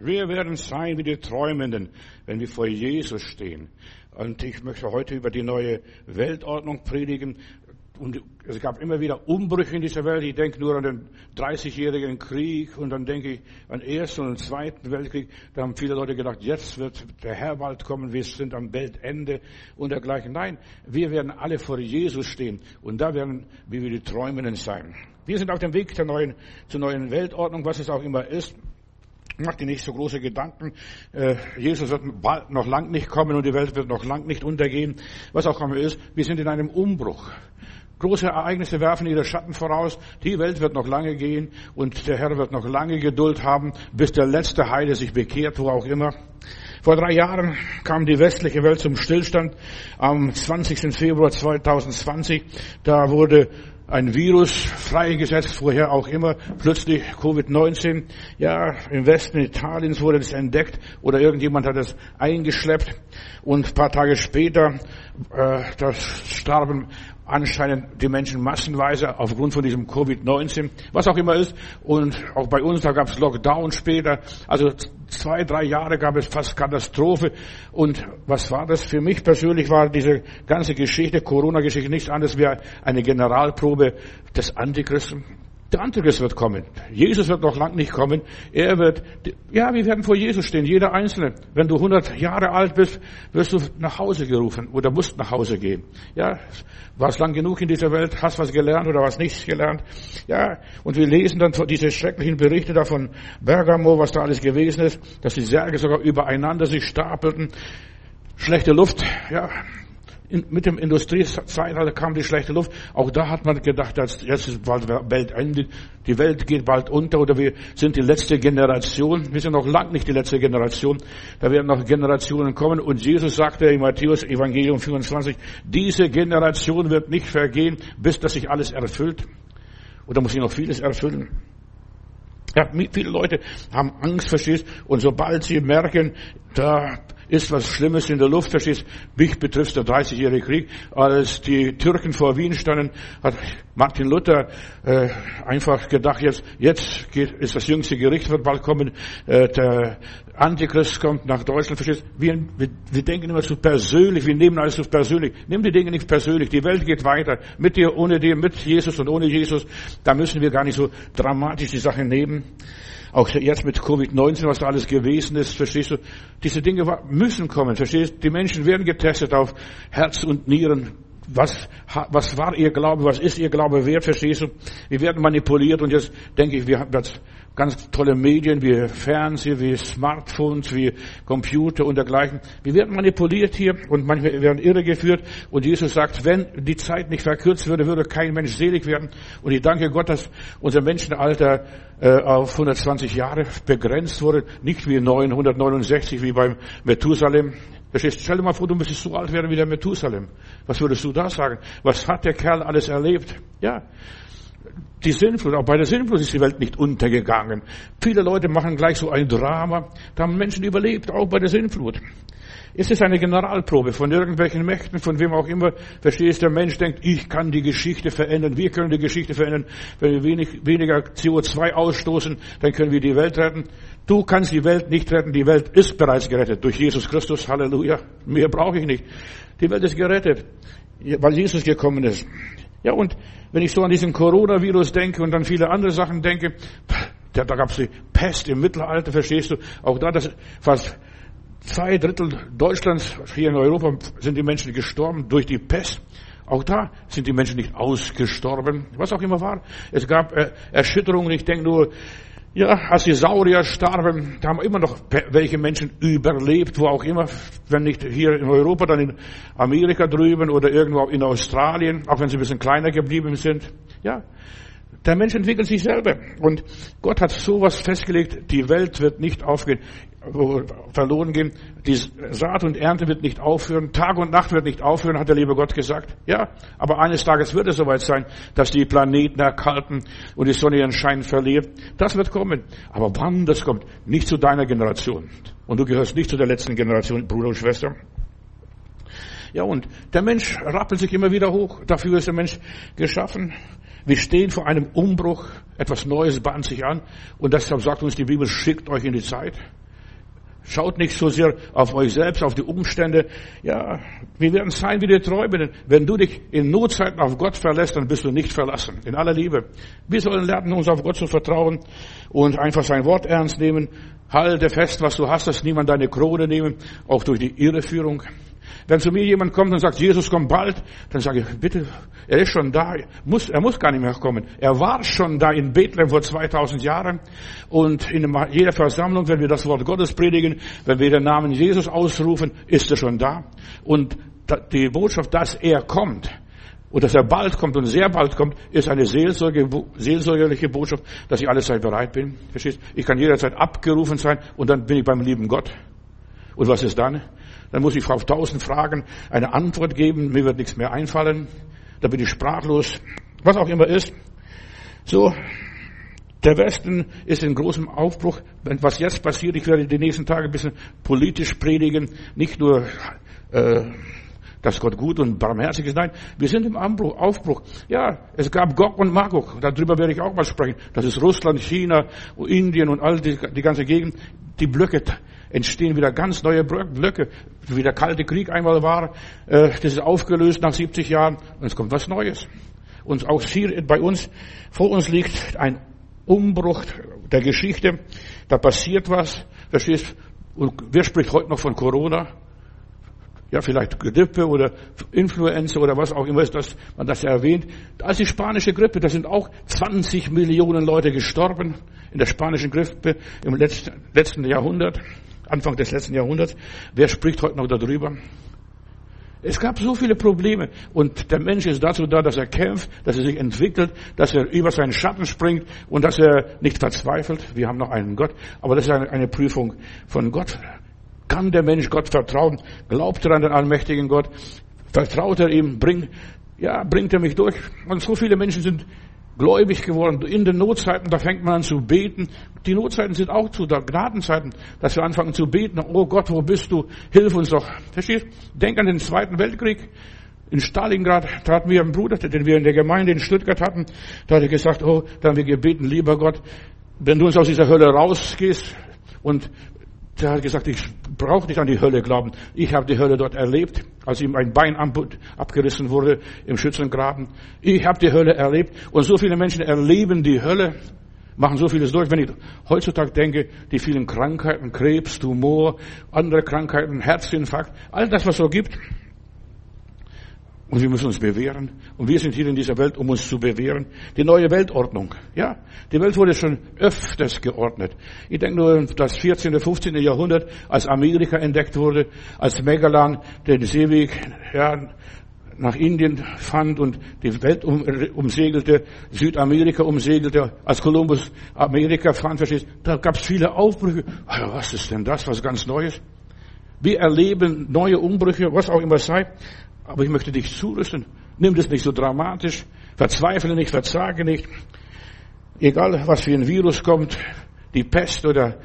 Wir werden sein wie die Träumenden, wenn wir vor Jesus stehen. Und ich möchte heute über die neue Weltordnung predigen. Und es gab immer wieder Umbrüche in dieser Welt. Ich denke nur an den 30-jährigen Krieg und dann denke ich an den Ersten und den Zweiten Weltkrieg. Da haben viele Leute gedacht, jetzt wird der Herr bald kommen, wir sind am Weltende und dergleichen. Nein, wir werden alle vor Jesus stehen und da werden wir wie die Träumenden sein. Wir sind auf dem Weg neuen, zur neuen Weltordnung, was es auch immer ist. Mach dir nicht so große Gedanken. Äh, Jesus wird bald noch lang nicht kommen und die Welt wird noch lang nicht untergehen. Was auch immer ist, wir sind in einem Umbruch. Große Ereignisse werfen ihre Schatten voraus. Die Welt wird noch lange gehen und der Herr wird noch lange Geduld haben, bis der letzte Heide sich bekehrt, wo auch immer. Vor drei Jahren kam die westliche Welt zum Stillstand. Am 20. Februar 2020, da wurde ein Virus freigesetzt, vorher auch immer, plötzlich Covid-19. Ja, im Westen Italiens wurde das entdeckt oder irgendjemand hat es eingeschleppt und ein paar Tage später, äh, das starben anscheinend die Menschen massenweise aufgrund von diesem Covid-19, was auch immer ist. Und auch bei uns, da gab es Lockdown später. Also zwei, drei Jahre gab es fast Katastrophe. Und was war das? Für mich persönlich war diese ganze Geschichte, Corona-Geschichte, nichts anderes wie eine Generalprobe des Antichristen. Der Antichrist wird kommen. Jesus wird noch lang nicht kommen. Er wird, ja, wir werden vor Jesus stehen, jeder Einzelne. Wenn du 100 Jahre alt bist, wirst du nach Hause gerufen oder musst nach Hause gehen. Ja, warst lang genug in dieser Welt, hast was gelernt oder was nichts gelernt. Ja, und wir lesen dann diese schrecklichen Berichte da von Bergamo, was da alles gewesen ist, dass die Särge sogar übereinander sich stapelten. Schlechte Luft, ja, in, mit dem Industriezeitalter kam die schlechte Luft. Auch da hat man gedacht, dass jetzt ist bald Weltende, die Welt geht bald unter oder wir sind die letzte Generation. Wir sind noch lang nicht die letzte Generation. Da werden noch Generationen kommen. Und Jesus sagte in Matthäus Evangelium 24, diese Generation wird nicht vergehen, bis das sich alles erfüllt. Oder muss ich noch vieles erfüllen? Ja, viele Leute haben Angst, verstehst? Und sobald sie merken, da ist was Schlimmes in der Luft, verstehst? Mich betrifft der 30-jährige Krieg. Als die Türken vor Wien standen, hat Martin Luther äh, einfach gedacht, jetzt, jetzt geht, ist das jüngste Gericht, wird bald kommen, äh, der Antichrist kommt nach Deutschland, verstehst? Wir, wir, wir denken immer so persönlich, wir nehmen alles so persönlich. Nimm die Dinge nicht persönlich. Die Welt geht weiter. Mit dir, ohne dir, mit Jesus und ohne Jesus. Da müssen wir gar nicht so dramatisch die Sache nehmen. Auch jetzt mit Covid-19, was da alles gewesen ist, verstehst du? Diese Dinge müssen kommen, verstehst du? Die Menschen werden getestet auf Herz und Nieren. Was, was war ihr Glaube? Was ist ihr Glaube wert? Verstehst du? Wir werden manipuliert und jetzt denke ich, wir haben jetzt ganz tolle Medien wie Fernsehen, wie Smartphones, wie Computer und dergleichen. Wir werden manipuliert hier und manchmal werden irregeführt. Und Jesus sagt, wenn die Zeit nicht verkürzt würde, würde kein Mensch selig werden. Und ich danke Gott, dass unser Menschenalter äh, auf 120 Jahre begrenzt wurde, nicht wie 969 wie beim Methusalem. Verstehst? Stell dir mal vor, du müsstest so alt werden wie der Methusalem. Was würdest du da sagen? Was hat der Kerl alles erlebt? Ja die Sinnflut, auch bei der Sinnflut ist die Welt nicht untergegangen. Viele Leute machen gleich so ein Drama. Da haben Menschen überlebt, auch bei der Sinnflut. Es ist eine Generalprobe von irgendwelchen Mächten, von wem auch immer. Verstehst, der Mensch denkt, ich kann die Geschichte verändern, wir können die Geschichte verändern. Wenn wir wenig, weniger CO2 ausstoßen, dann können wir die Welt retten. Du kannst die Welt nicht retten, die Welt ist bereits gerettet durch Jesus Christus, Halleluja. Mehr brauche ich nicht. Die Welt ist gerettet, weil Jesus gekommen ist. Ja, und wenn ich so an diesen Coronavirus denke und an viele andere Sachen denke, da, da gab es die Pest im Mittelalter, verstehst du? Auch da, das fast zwei Drittel Deutschlands, hier in Europa, sind die Menschen gestorben durch die Pest. Auch da sind die Menschen nicht ausgestorben, was auch immer war. Es gab äh, Erschütterungen, ich denke nur, ja, als die Saurier starben, da haben immer noch welche Menschen überlebt, wo auch immer, wenn nicht hier in Europa, dann in Amerika drüben oder irgendwo in Australien, auch wenn sie ein bisschen kleiner geblieben sind. Ja, der Mensch entwickelt sich selber. Und Gott hat sowas festgelegt, die Welt wird nicht aufgehen, verloren gehen. Die Saat und Ernte wird nicht aufhören. Tag und Nacht wird nicht aufhören, hat der liebe Gott gesagt. Ja, aber eines Tages wird es soweit sein, dass die Planeten erkalten und die Sonne ihren Schein verliert. Das wird kommen. Aber wann das kommt? Nicht zu deiner Generation. Und du gehörst nicht zu der letzten Generation, Bruder und Schwester. Ja, und der Mensch rappelt sich immer wieder hoch. Dafür ist der Mensch geschaffen. Wir stehen vor einem Umbruch. Etwas Neues bahnt sich an. Und deshalb sagt uns die Bibel, schickt euch in die Zeit. Schaut nicht so sehr auf euch selbst, auf die Umstände. Ja, wir werden sein wie die Träumenden. Wenn du dich in Notzeiten auf Gott verlässt, dann bist du nicht verlassen. In aller Liebe. Wir sollen lernen, uns auf Gott zu vertrauen und einfach sein Wort ernst nehmen. Halte fest, was du hast, dass niemand deine Krone nehmen, auch durch die Irreführung. Wenn zu mir jemand kommt und sagt, Jesus kommt bald, dann sage ich, bitte, er ist schon da, muss, er muss gar nicht mehr kommen. Er war schon da in Bethlehem vor 2000 Jahren und in jeder Versammlung, wenn wir das Wort Gottes predigen, wenn wir den Namen Jesus ausrufen, ist er schon da. Und die Botschaft, dass er kommt, und dass er bald kommt und sehr bald kommt, ist eine seelsorgerliche Botschaft, dass ich alle Zeit bereit bin. Verstehst? Ich kann jederzeit abgerufen sein und dann bin ich beim lieben Gott. Und was ist dann? Dann muss ich auf tausend Fragen eine Antwort geben. Mir wird nichts mehr einfallen. Da bin ich sprachlos. Was auch immer ist. So, der Westen ist in großem Aufbruch. Was jetzt passiert, ich werde die nächsten Tage ein bisschen politisch predigen. Nicht nur, äh, dass Gott gut und barmherzig ist. Nein, wir sind im Aufbruch. Ja, es gab Gog und Magog. Darüber werde ich auch mal sprechen. Das ist Russland, China, Indien und all die, die ganze Gegend. Die Blöcke entstehen wieder ganz neue Blöcke, wie der Kalte Krieg einmal war. Äh, das ist aufgelöst nach 70 Jahren und es kommt was Neues. Und auch hier bei uns, vor uns liegt ein Umbruch der Geschichte. Da passiert was. Verstehst? Und wer spricht heute noch von Corona? Ja, vielleicht Grippe oder Influenza oder was auch immer ist, dass man das erwähnt. Als die spanische Grippe, da sind auch 20 Millionen Leute gestorben in der spanischen Grippe im letzten Jahrhundert. Anfang des letzten Jahrhunderts. Wer spricht heute noch darüber? Es gab so viele Probleme und der Mensch ist dazu da, dass er kämpft, dass er sich entwickelt, dass er über seinen Schatten springt und dass er nicht verzweifelt. Wir haben noch einen Gott, aber das ist eine, Prüfung von Gott. Kann der Mensch Gott vertrauen? Glaubt er an den allmächtigen Gott? Vertraut er ihm? Bringt, ja, bringt er mich durch? Und so viele Menschen sind gläubig geworden. In den Notzeiten, da fängt man an zu beten. Die Notzeiten sind auch zu der Gnadenzeiten, dass wir anfangen zu beten. Oh Gott, wo bist du? Hilf uns doch. Verstehst? Denk an den Zweiten Weltkrieg. In Stalingrad tat mir ein Bruder, den wir in der Gemeinde in Stuttgart hatten, da hat er gesagt, oh, da haben wir gebeten, lieber Gott, wenn du uns aus dieser Hölle rausgehst und der hat gesagt, ich brauche nicht an die Hölle glauben. Ich habe die Hölle dort erlebt, als ihm ein Bein abgerissen wurde im Schützengraben. Ich habe die Hölle erlebt. Und so viele Menschen erleben die Hölle, machen so vieles durch. Wenn ich heutzutage denke, die vielen Krankheiten, Krebs, Tumor, andere Krankheiten, Herzinfarkt, all das, was so gibt, und wir müssen uns bewähren. Und wir sind hier in dieser Welt, um uns zu bewähren. Die neue Weltordnung. Ja, die Welt wurde schon öfters geordnet. Ich denke nur das 14., 15. Jahrhundert, als Amerika entdeckt wurde, als Magellan den Seeweg ja, nach Indien fand und die Welt um, umsegelte, Südamerika umsegelte, als Kolumbus Amerika fand, verstehst da gab es viele Aufbrüche. Was ist denn das, was ganz Neues? Wir erleben neue Umbrüche, was auch immer sei. Aber ich möchte dich zurüsten. Nimm das nicht so dramatisch. Verzweifle nicht, verzage nicht. Egal, was für ein Virus kommt, die Pest oder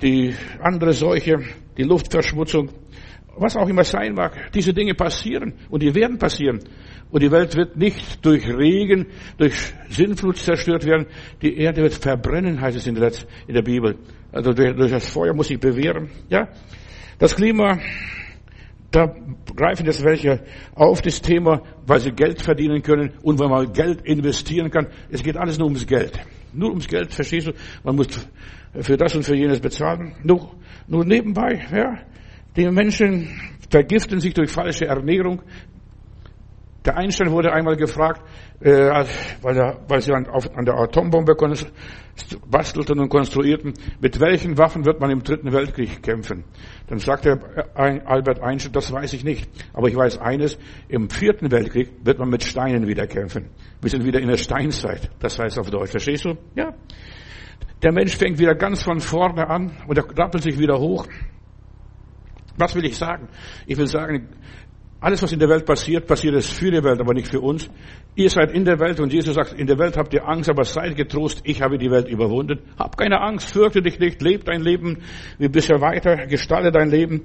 die andere Seuche, die Luftverschmutzung, was auch immer sein mag, diese Dinge passieren und die werden passieren. Und die Welt wird nicht durch Regen, durch Sinnflut zerstört werden. Die Erde wird verbrennen, heißt es in der, Bibel. Also durch das Feuer muss sich bewähren. Ja, das Klima da greifen jetzt welche auf das Thema, weil sie Geld verdienen können und weil man Geld investieren kann. Es geht alles nur ums Geld. Nur ums Geld, verstehst du? Man muss für das und für jenes bezahlen. Nur, nur nebenbei, ja. Die Menschen vergiften sich durch falsche Ernährung. Der Einstein wurde einmal gefragt, äh, weil, er, weil sie an, auf, an der Atombombe bastelten und konstruierten, mit welchen Waffen wird man im Dritten Weltkrieg kämpfen? Dann sagte Albert Einstein, das weiß ich nicht. Aber ich weiß eines, im Vierten Weltkrieg wird man mit Steinen wieder kämpfen. Wir sind wieder in der Steinzeit. Das heißt auf Deutsch. Verstehst du? Ja. Der Mensch fängt wieder ganz von vorne an und er rappelt sich wieder hoch. Was will ich sagen? Ich will sagen, alles, was in der Welt passiert, passiert es für die Welt, aber nicht für uns. Ihr seid in der Welt und Jesus sagt, in der Welt habt ihr Angst, aber seid getrost, ich habe die Welt überwunden. Hab keine Angst, fürchte dich nicht, lebe dein Leben wie bisher weiter, gestalte dein Leben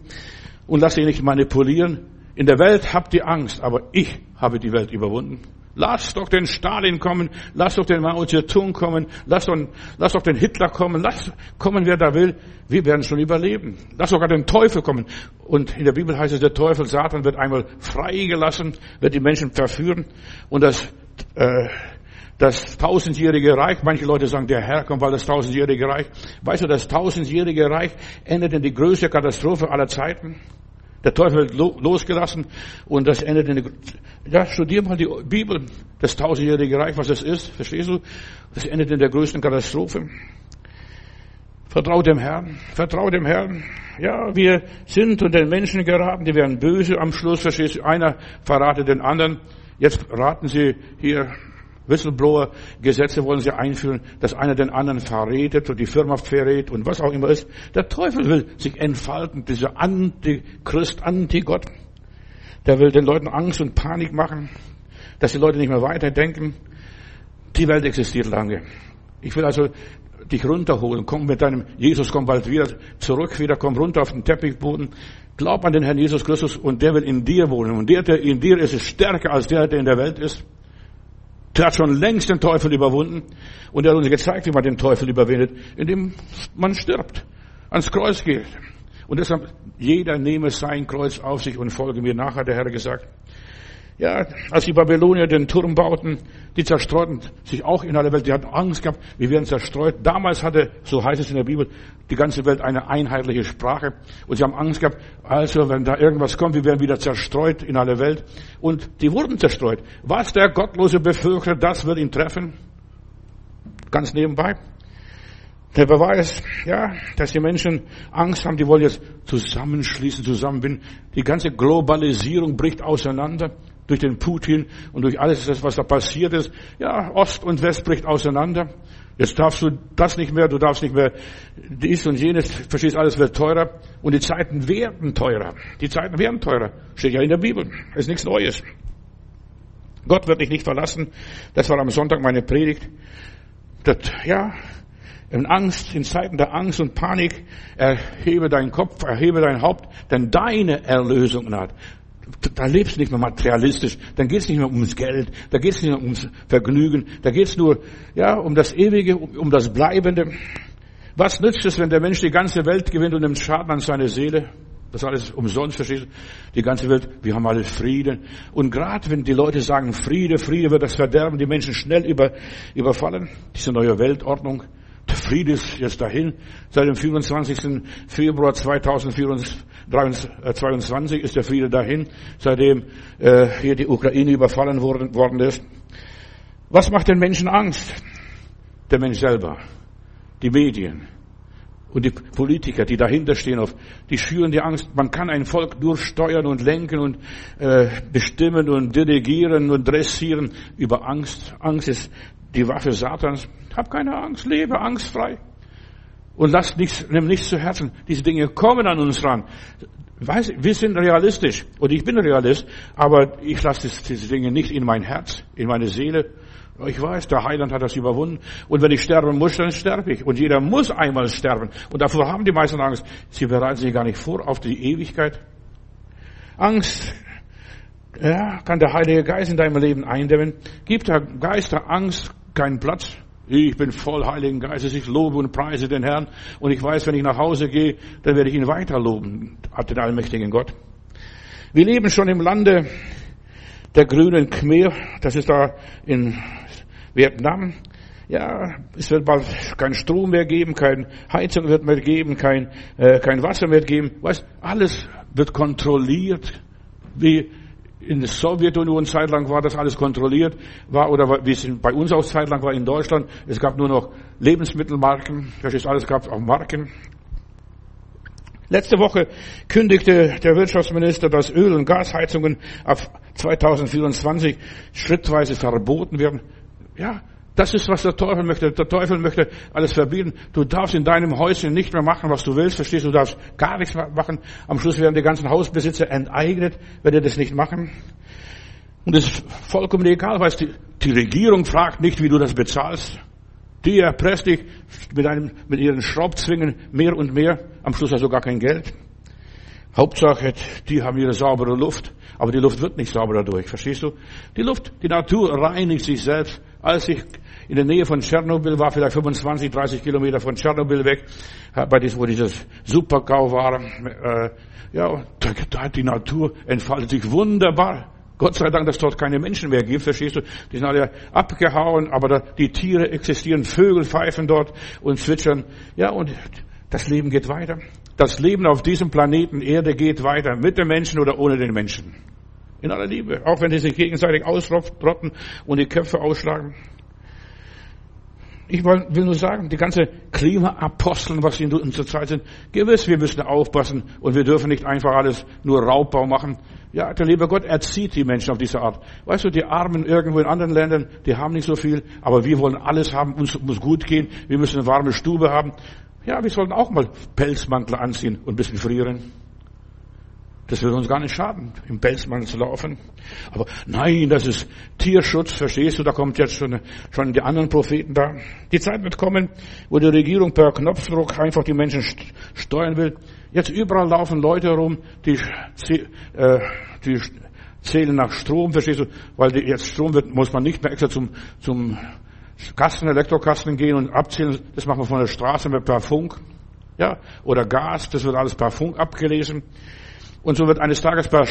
und lass dich nicht manipulieren. In der Welt habt ihr Angst, aber ich habe die Welt überwunden. Lass doch den Stalin kommen, lass doch den Mao Zedong kommen, lass doch, lass doch den Hitler kommen, lass kommen, wer da will. Wir werden schon überleben. Lass sogar den Teufel kommen. Und in der Bibel heißt es, der Teufel, Satan wird einmal freigelassen, wird die Menschen verführen. Und das, äh, das tausendjährige Reich, manche Leute sagen, der Herr kommt, weil das tausendjährige Reich. Weißt du, das tausendjährige Reich endet in die größte Katastrophe aller Zeiten. Der Teufel losgelassen und das endet in, ja, studier mal die Bibel, das tausendjährige Reich, was das ist, verstehst du? Das endet in der größten Katastrophe. Vertrau dem Herrn, vertrau dem Herrn. Ja, wir sind unter den Menschen geraten, die werden böse am Schluss, verstehst du? Einer verratet den anderen. Jetzt raten sie hier Whistleblower-Gesetze wollen sie einführen, dass einer den anderen verrätet und die Firma verrät und was auch immer ist. Der Teufel will sich entfalten, dieser Antichrist, Antigott. Der will den Leuten Angst und Panik machen, dass die Leute nicht mehr weiterdenken. Die Welt existiert lange. Ich will also dich runterholen. Komm mit deinem Jesus, komm bald wieder zurück, wieder komm runter auf den Teppichboden. Glaub an den Herrn Jesus Christus und der will in dir wohnen. Und der, der in dir ist, ist stärker als der, der in der Welt ist. Der hat schon längst den Teufel überwunden und er hat uns gezeigt, wie man den Teufel überwindet, indem man stirbt, ans Kreuz geht. Und deshalb, jeder nehme sein Kreuz auf sich und folge mir nach, hat der Herr gesagt. Ja, als die Babylonier den Turm bauten, die zerstreuten sich auch in aller Welt. Die hatten Angst gehabt, wir werden zerstreut. Damals hatte, so heißt es in der Bibel, die ganze Welt eine einheitliche Sprache. Und sie haben Angst gehabt, also wenn da irgendwas kommt, wir werden wieder zerstreut in aller Welt. Und die wurden zerstreut. Was der Gottlose befürchtet, das wird ihn treffen. Ganz nebenbei. Der Beweis, ja, dass die Menschen Angst haben, die wollen jetzt zusammenschließen, zusammenbinden. Die ganze Globalisierung bricht auseinander durch den Putin und durch alles, was da passiert ist. Ja, Ost und West bricht auseinander. Jetzt darfst du das nicht mehr, du darfst nicht mehr dies und jenes, verstehst, alles wird teurer. Und die Zeiten werden teurer. Die Zeiten werden teurer. Steht ja in der Bibel. Ist nichts Neues. Gott wird dich nicht verlassen. Das war am Sonntag meine Predigt. Das, ja, in Angst, in Zeiten der Angst und Panik, erhebe deinen Kopf, erhebe dein Haupt, denn deine Erlösung naht da lebst du nicht mehr materialistisch, dann geht es nicht mehr ums Geld, da geht es nicht mehr ums Vergnügen, da geht es nur ja um das Ewige, um, das Bleibende. Was nützt es, wenn der Mensch die ganze Welt gewinnt und nimmt Schaden an seine Seele? Das alles umsonst, verstehst? Die ganze Welt, wir haben alle Frieden. Und gerade wenn die Leute sagen, Friede, Friede wird das Verderben, die Menschen schnell über, überfallen, diese neue Weltordnung, Friede ist jetzt dahin. Seit dem 24. Februar 2022 ist der Friede dahin, seitdem äh, hier die Ukraine überfallen worden, worden ist. Was macht den Menschen Angst? Der Mensch selber, die Medien und die Politiker, die dahinter stehen, die schüren die Angst. Man kann ein Volk nur steuern und lenken und äh, bestimmen und dirigieren und dressieren über Angst. Angst ist die Waffe Satans. Hab keine Angst, lebe angstfrei. Und lass nichts, nimm nichts zu Herzen. Diese Dinge kommen an uns ran. Weiß, wir sind realistisch und ich bin Realist, aber ich lasse diese Dinge nicht in mein Herz, in meine Seele. Ich weiß, der Heiland hat das überwunden. Und wenn ich sterben muss, dann sterbe ich. Und jeder muss einmal sterben. Und davor haben die meisten Angst. Sie bereiten sich gar nicht vor auf die Ewigkeit. Angst ja, kann der Heilige Geist in deinem Leben eindämmen. Gibt der Geist der Angst keinen Platz? Ich bin voll Heiligen Geistes, ich lobe und preise den Herrn und ich weiß, wenn ich nach Hause gehe, dann werde ich ihn weiter loben, hat den allmächtigen Gott. Wir leben schon im Lande der grünen Khmer, das ist da in Vietnam. Ja, es wird bald kein Strom mehr geben, keine Heizung wird mehr geben, kein, äh, kein Wasser mehr geben. Weißt, alles wird kontrolliert, wie in der Sowjetunion zeitlang war das alles kontrolliert, war, oder wie es bei uns auch zeitlang war in Deutschland. Es gab nur noch Lebensmittelmarken, das ist alles gab auch Marken. Letzte Woche kündigte der Wirtschaftsminister, dass Öl- und Gasheizungen ab 2024 schrittweise verboten werden. Ja, das ist, was der Teufel möchte. Der Teufel möchte alles verbieten. Du darfst in deinem Häuschen nicht mehr machen, was du willst. Verstehst du? Du darfst gar nichts machen. Am Schluss werden die ganzen Hausbesitzer enteignet, wenn die das nicht machen. Und es ist vollkommen egal, weil die, die Regierung fragt nicht, wie du das bezahlst. Die erpresst dich mit, einem, mit ihren Schraubzwingen mehr und mehr. Am Schluss du gar kein Geld. Hauptsache, die haben ihre saubere Luft, aber die Luft wird nicht sauber dadurch, verstehst du? Die Luft, die Natur reinigt sich selbst. Als ich in der Nähe von Tschernobyl war, vielleicht 25, 30 Kilometer von Tschernobyl weg, bei diesem, wo dieses Supergau war, äh, ja, da, da hat die Natur entfaltet sich wunderbar. Gott sei Dank, dass dort keine Menschen mehr gibt, verstehst du? Die sind alle abgehauen, aber da, die Tiere existieren, Vögel pfeifen dort und zwitschern. Ja, und das Leben geht weiter. Das Leben auf diesem Planeten Erde geht weiter, mit den Menschen oder ohne den Menschen. In aller Liebe. Auch wenn sie sich gegenseitig ausrotten und die Köpfe ausschlagen. Ich will nur sagen, die ganze Klimaaposteln, was in unserer Zeit sind, gewiss, wir müssen aufpassen und wir dürfen nicht einfach alles nur Raubbau machen. Ja, der liebe Gott erzieht die Menschen auf diese Art. Weißt du, die Armen irgendwo in anderen Ländern, die haben nicht so viel, aber wir wollen alles haben, uns muss gut gehen, wir müssen eine warme Stube haben. Ja, wir sollten auch mal Pelzmantel anziehen und ein bisschen frieren. Das würde uns gar nicht schaden, im Pelzmantel zu laufen. Aber nein, das ist Tierschutz, verstehst du? Da kommt jetzt schon, schon die anderen Propheten da. Die Zeit wird kommen, wo die Regierung per Knopfdruck einfach die Menschen steuern will. Jetzt überall laufen Leute herum, die, äh, die zählen nach Strom, verstehst du? Weil jetzt Strom wird, muss man nicht mehr extra zum, zum Kasten, Elektrokasten gehen und abzählen. Das machen wir von der Straße mit per Funk. Ja, oder Gas, das wird alles per Funk abgelesen. Und so wird eines Tages per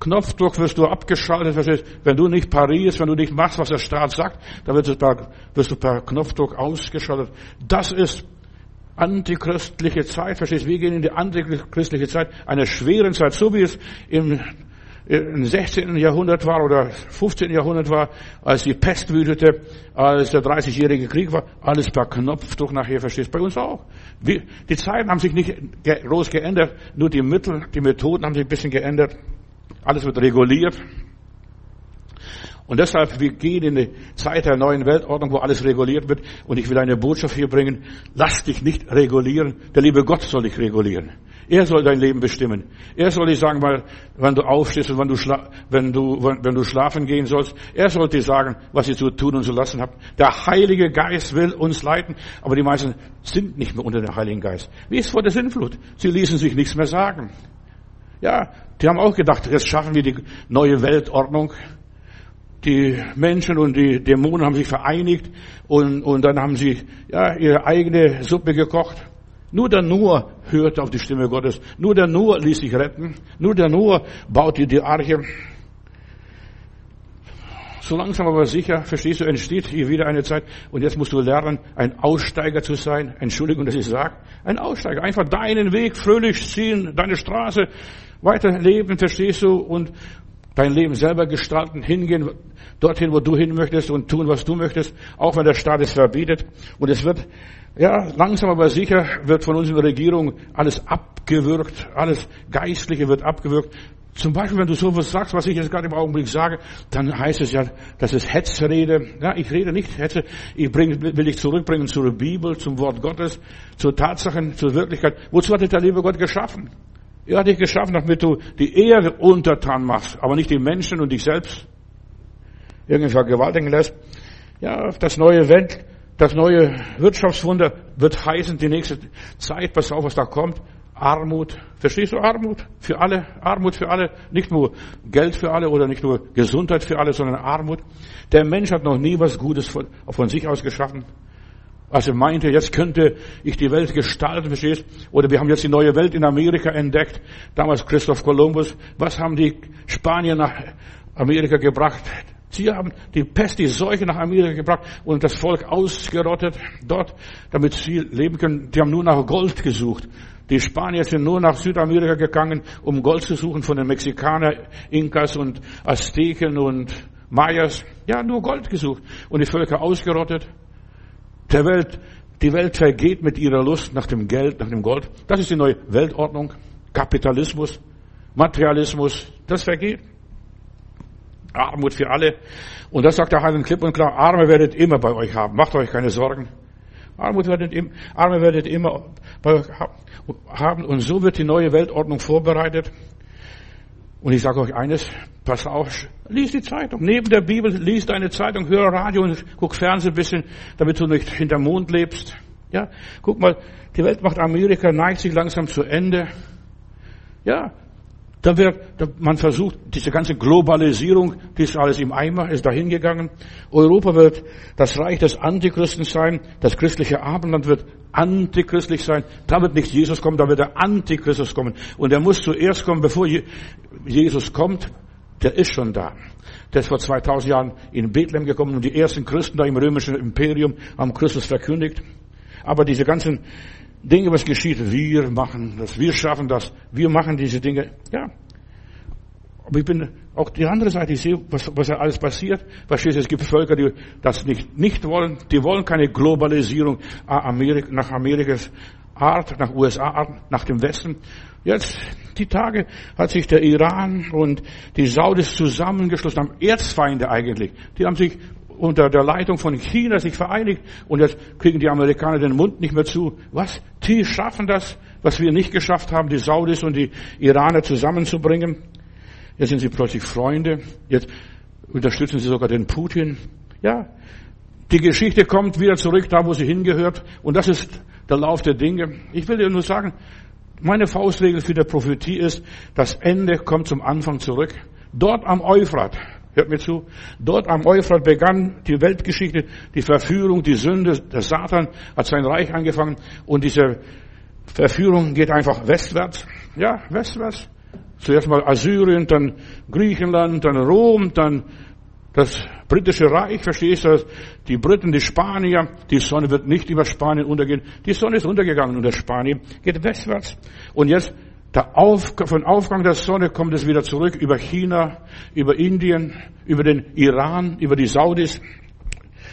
Knopfdruck wirst du abgeschaltet. Verstehst? Wenn du nicht parierst, wenn du nicht machst, was der Staat sagt, dann wirst du per, wirst du per Knopfdruck ausgeschaltet. Das ist antichristliche Zeit. Verstehst? Wir gehen in die antichristliche Zeit, einer schweren Zeit, so wie es im im 16. Jahrhundert war oder 15. Jahrhundert war, als die Pest wütete, als der 30-jährige Krieg war, alles per Knopfdruck nachher, verstehst Bei uns auch. Die Zeiten haben sich nicht groß geändert, nur die Mittel, die Methoden haben sich ein bisschen geändert. Alles wird reguliert. Und deshalb, wir gehen in die Zeit der neuen Weltordnung, wo alles reguliert wird. Und ich will eine Botschaft hier bringen. Lass dich nicht regulieren. Der liebe Gott soll dich regulieren. Er soll dein Leben bestimmen. Er soll dir sagen, wenn du aufstehst und wenn du, wenn du, wenn du schlafen gehen sollst. Er soll dir sagen, was ihr zu tun und zu lassen habt. Der Heilige Geist will uns leiten, aber die meisten sind nicht mehr unter dem Heiligen Geist. Wie ist vor der Sinnflut? Sie ließen sich nichts mehr sagen. Ja, die haben auch gedacht, jetzt schaffen wir die neue Weltordnung. Die Menschen und die Dämonen haben sich vereinigt und, und dann haben sie ja, ihre eigene Suppe gekocht. Nur der Noah hörte auf die Stimme Gottes. Nur der Noah ließ sich retten. Nur der Noah baute die Arche. So langsam aber sicher, verstehst du, entsteht hier wieder eine Zeit. Und jetzt musst du lernen, ein Aussteiger zu sein. Entschuldigung, dass ich sage. Ein Aussteiger. Einfach deinen Weg fröhlich ziehen, deine Straße weiterleben, verstehst du? Und dein Leben selber gestalten, hingehen, dorthin, wo du hin möchtest und tun, was du möchtest, auch wenn der Staat es verbietet. Und es wird ja, langsam aber sicher wird von unserer Regierung alles abgewürgt, alles Geistliche wird abgewürgt. Zum Beispiel, wenn du sowas sagst, was ich jetzt gerade im Augenblick sage, dann heißt es ja, das ist Hetzrede. Ja, ich rede nicht Hetze. Ich bring, will dich zurückbringen zur Bibel, zum Wort Gottes, zur Tatsachen, zur Wirklichkeit. Wozu hat dich der liebe Gott geschaffen? Er hat dich geschaffen, damit du die Erde untertan machst, aber nicht die Menschen und dich selbst irgendwie vergewaltigen lässt. Ja, das neue Welt, das neue Wirtschaftswunder wird heißen, die nächste Zeit, pass auf, was da kommt. Armut. Verstehst du Armut? Für alle. Armut für alle. Nicht nur Geld für alle oder nicht nur Gesundheit für alle, sondern Armut. Der Mensch hat noch nie was Gutes von, von sich aus geschaffen. Als er meinte, jetzt könnte ich die Welt gestalten, verstehst? Oder wir haben jetzt die neue Welt in Amerika entdeckt. Damals Christoph Kolumbus. Was haben die Spanier nach Amerika gebracht? Sie haben die Pest, die Seuche nach Amerika gebracht und das Volk ausgerottet dort, damit sie leben können. Die haben nur nach Gold gesucht. Die Spanier sind nur nach Südamerika gegangen, um Gold zu suchen von den Mexikanern, Inkas und Azteken und Mayas. Ja, nur Gold gesucht und die Völker ausgerottet. Der Welt, die Welt vergeht mit ihrer Lust nach dem Geld, nach dem Gold. Das ist die neue Weltordnung. Kapitalismus, Materialismus, das vergeht. Armut für alle. Und das sagt der Heilige klipp und klar, Arme werdet immer bei euch haben. Macht euch keine Sorgen. Armut werdet, Arme werdet immer bei euch haben. Und so wird die neue Weltordnung vorbereitet. Und ich sage euch eines, pass auf, lies die Zeitung. Neben der Bibel, lies deine Zeitung, hör Radio und guck Fernsehen ein bisschen, damit du nicht hinterm Mond lebst. Ja, guck mal, die Welt macht Amerika, neigt sich langsam zu Ende. Ja, da wird, da, man versucht, diese ganze Globalisierung, die ist alles im Eimer, ist dahingegangen. Europa wird das Reich des Antichristen sein, das christliche Abendland wird antichristlich sein. Da wird nicht Jesus kommen, da wird der Antichristus kommen. Und der muss zuerst kommen, bevor Jesus kommt. Der ist schon da. Der ist vor 2000 Jahren in Bethlehem gekommen und die ersten Christen da im römischen Imperium haben Christus verkündigt. Aber diese ganzen Dinge, was geschieht, wir machen das, wir schaffen das, wir machen diese Dinge. Ja. Aber ich bin auch die andere Seite, ich sehe, was, was alles passiert. Verstehst du, es gibt Völker, die das nicht, nicht wollen, die wollen keine Globalisierung Amerika, nach Amerikas Art, nach USA Art, nach dem Westen. Jetzt, die Tage hat sich der Iran und die Saudis zusammengeschlossen, haben Erzfeinde eigentlich. Die haben sich unter der Leitung von China sich vereinigt und jetzt kriegen die Amerikaner den Mund nicht mehr zu. Was? Die schaffen das, was wir nicht geschafft haben, die Saudis und die Iraner zusammenzubringen. Jetzt sind sie plötzlich Freunde. Jetzt unterstützen sie sogar den Putin. Ja, die Geschichte kommt wieder zurück, da wo sie hingehört. Und das ist der Lauf der Dinge. Ich will dir nur sagen, meine Faustregel für die Prophetie ist, das Ende kommt zum Anfang zurück. Dort am Euphrat, Hört mir zu. Dort am Euphrat begann die Weltgeschichte, die Verführung, die Sünde. Der Satan hat sein Reich angefangen und diese Verführung geht einfach westwärts. Ja, westwärts. Zuerst mal Assyrien, dann Griechenland, dann Rom, dann das britische Reich, verstehst du? Die Briten, die Spanier, die Sonne wird nicht über Spanien untergehen. Die Sonne ist untergegangen und der Spanien geht westwärts. Und jetzt Auf, von Aufgang der Sonne kommt es wieder zurück über China, über Indien, über den Iran, über die Saudis.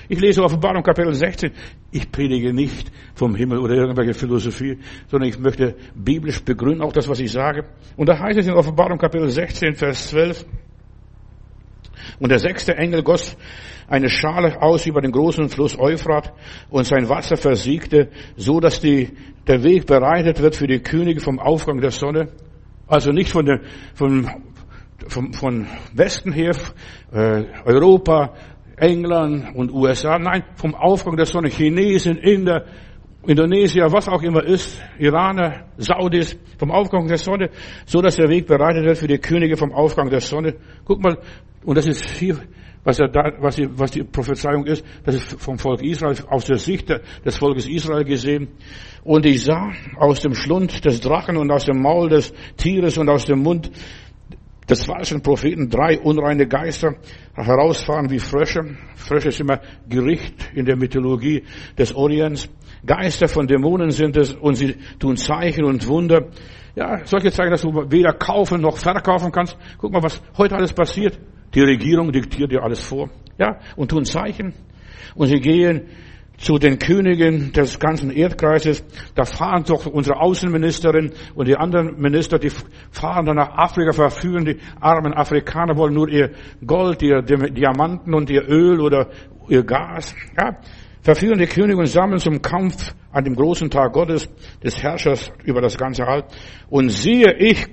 Ich lese Offenbarung Kapitel 16. Ich predige nicht vom Himmel oder irgendwelche Philosophie, sondern ich möchte biblisch begründen auch das, was ich sage. Und da heißt es in Offenbarung Kapitel 16, Vers 12. Und der sechste Engel goss eine Schale aus über den großen Fluss Euphrat und sein Wasser versiegte, so dass die, der Weg bereitet wird für die Könige vom Aufgang der Sonne. Also nicht von der, von, von, von Westen her, äh, Europa, England und USA, nein, vom Aufgang der Sonne, Chinesen, Inder, Indonesier, was auch immer ist, Iraner, Saudis, vom Aufgang der Sonne, so dass der Weg bereitet wird für die Könige vom Aufgang der Sonne. Guck mal, und das ist hier was, er da, was, die, was die Prophezeiung ist, das ist vom Volk Israel, aus der Sicht des Volkes Israel gesehen. Und ich sah aus dem Schlund des Drachen und aus dem Maul des Tieres und aus dem Mund des falschen Propheten drei unreine Geister herausfahren wie Frösche. Frösche ist immer Gericht in der Mythologie des Orients. Geister von Dämonen sind es und sie tun Zeichen und Wunder. Ja, solche Zeichen, dass du weder kaufen noch verkaufen kannst. Guck mal, was heute alles passiert. Die Regierung diktiert dir alles vor. Ja, und tun Zeichen. Und sie gehen zu den Königen des ganzen Erdkreises. Da fahren doch unsere Außenministerin und die anderen Minister, die fahren dann nach Afrika, verführen die armen Afrikaner, wollen nur ihr Gold, ihr Diamanten und ihr Öl oder ihr Gas. Ja, verführen die Könige und sammeln zum Kampf an dem großen Tag Gottes, des Herrschers über das ganze All. Und siehe, ich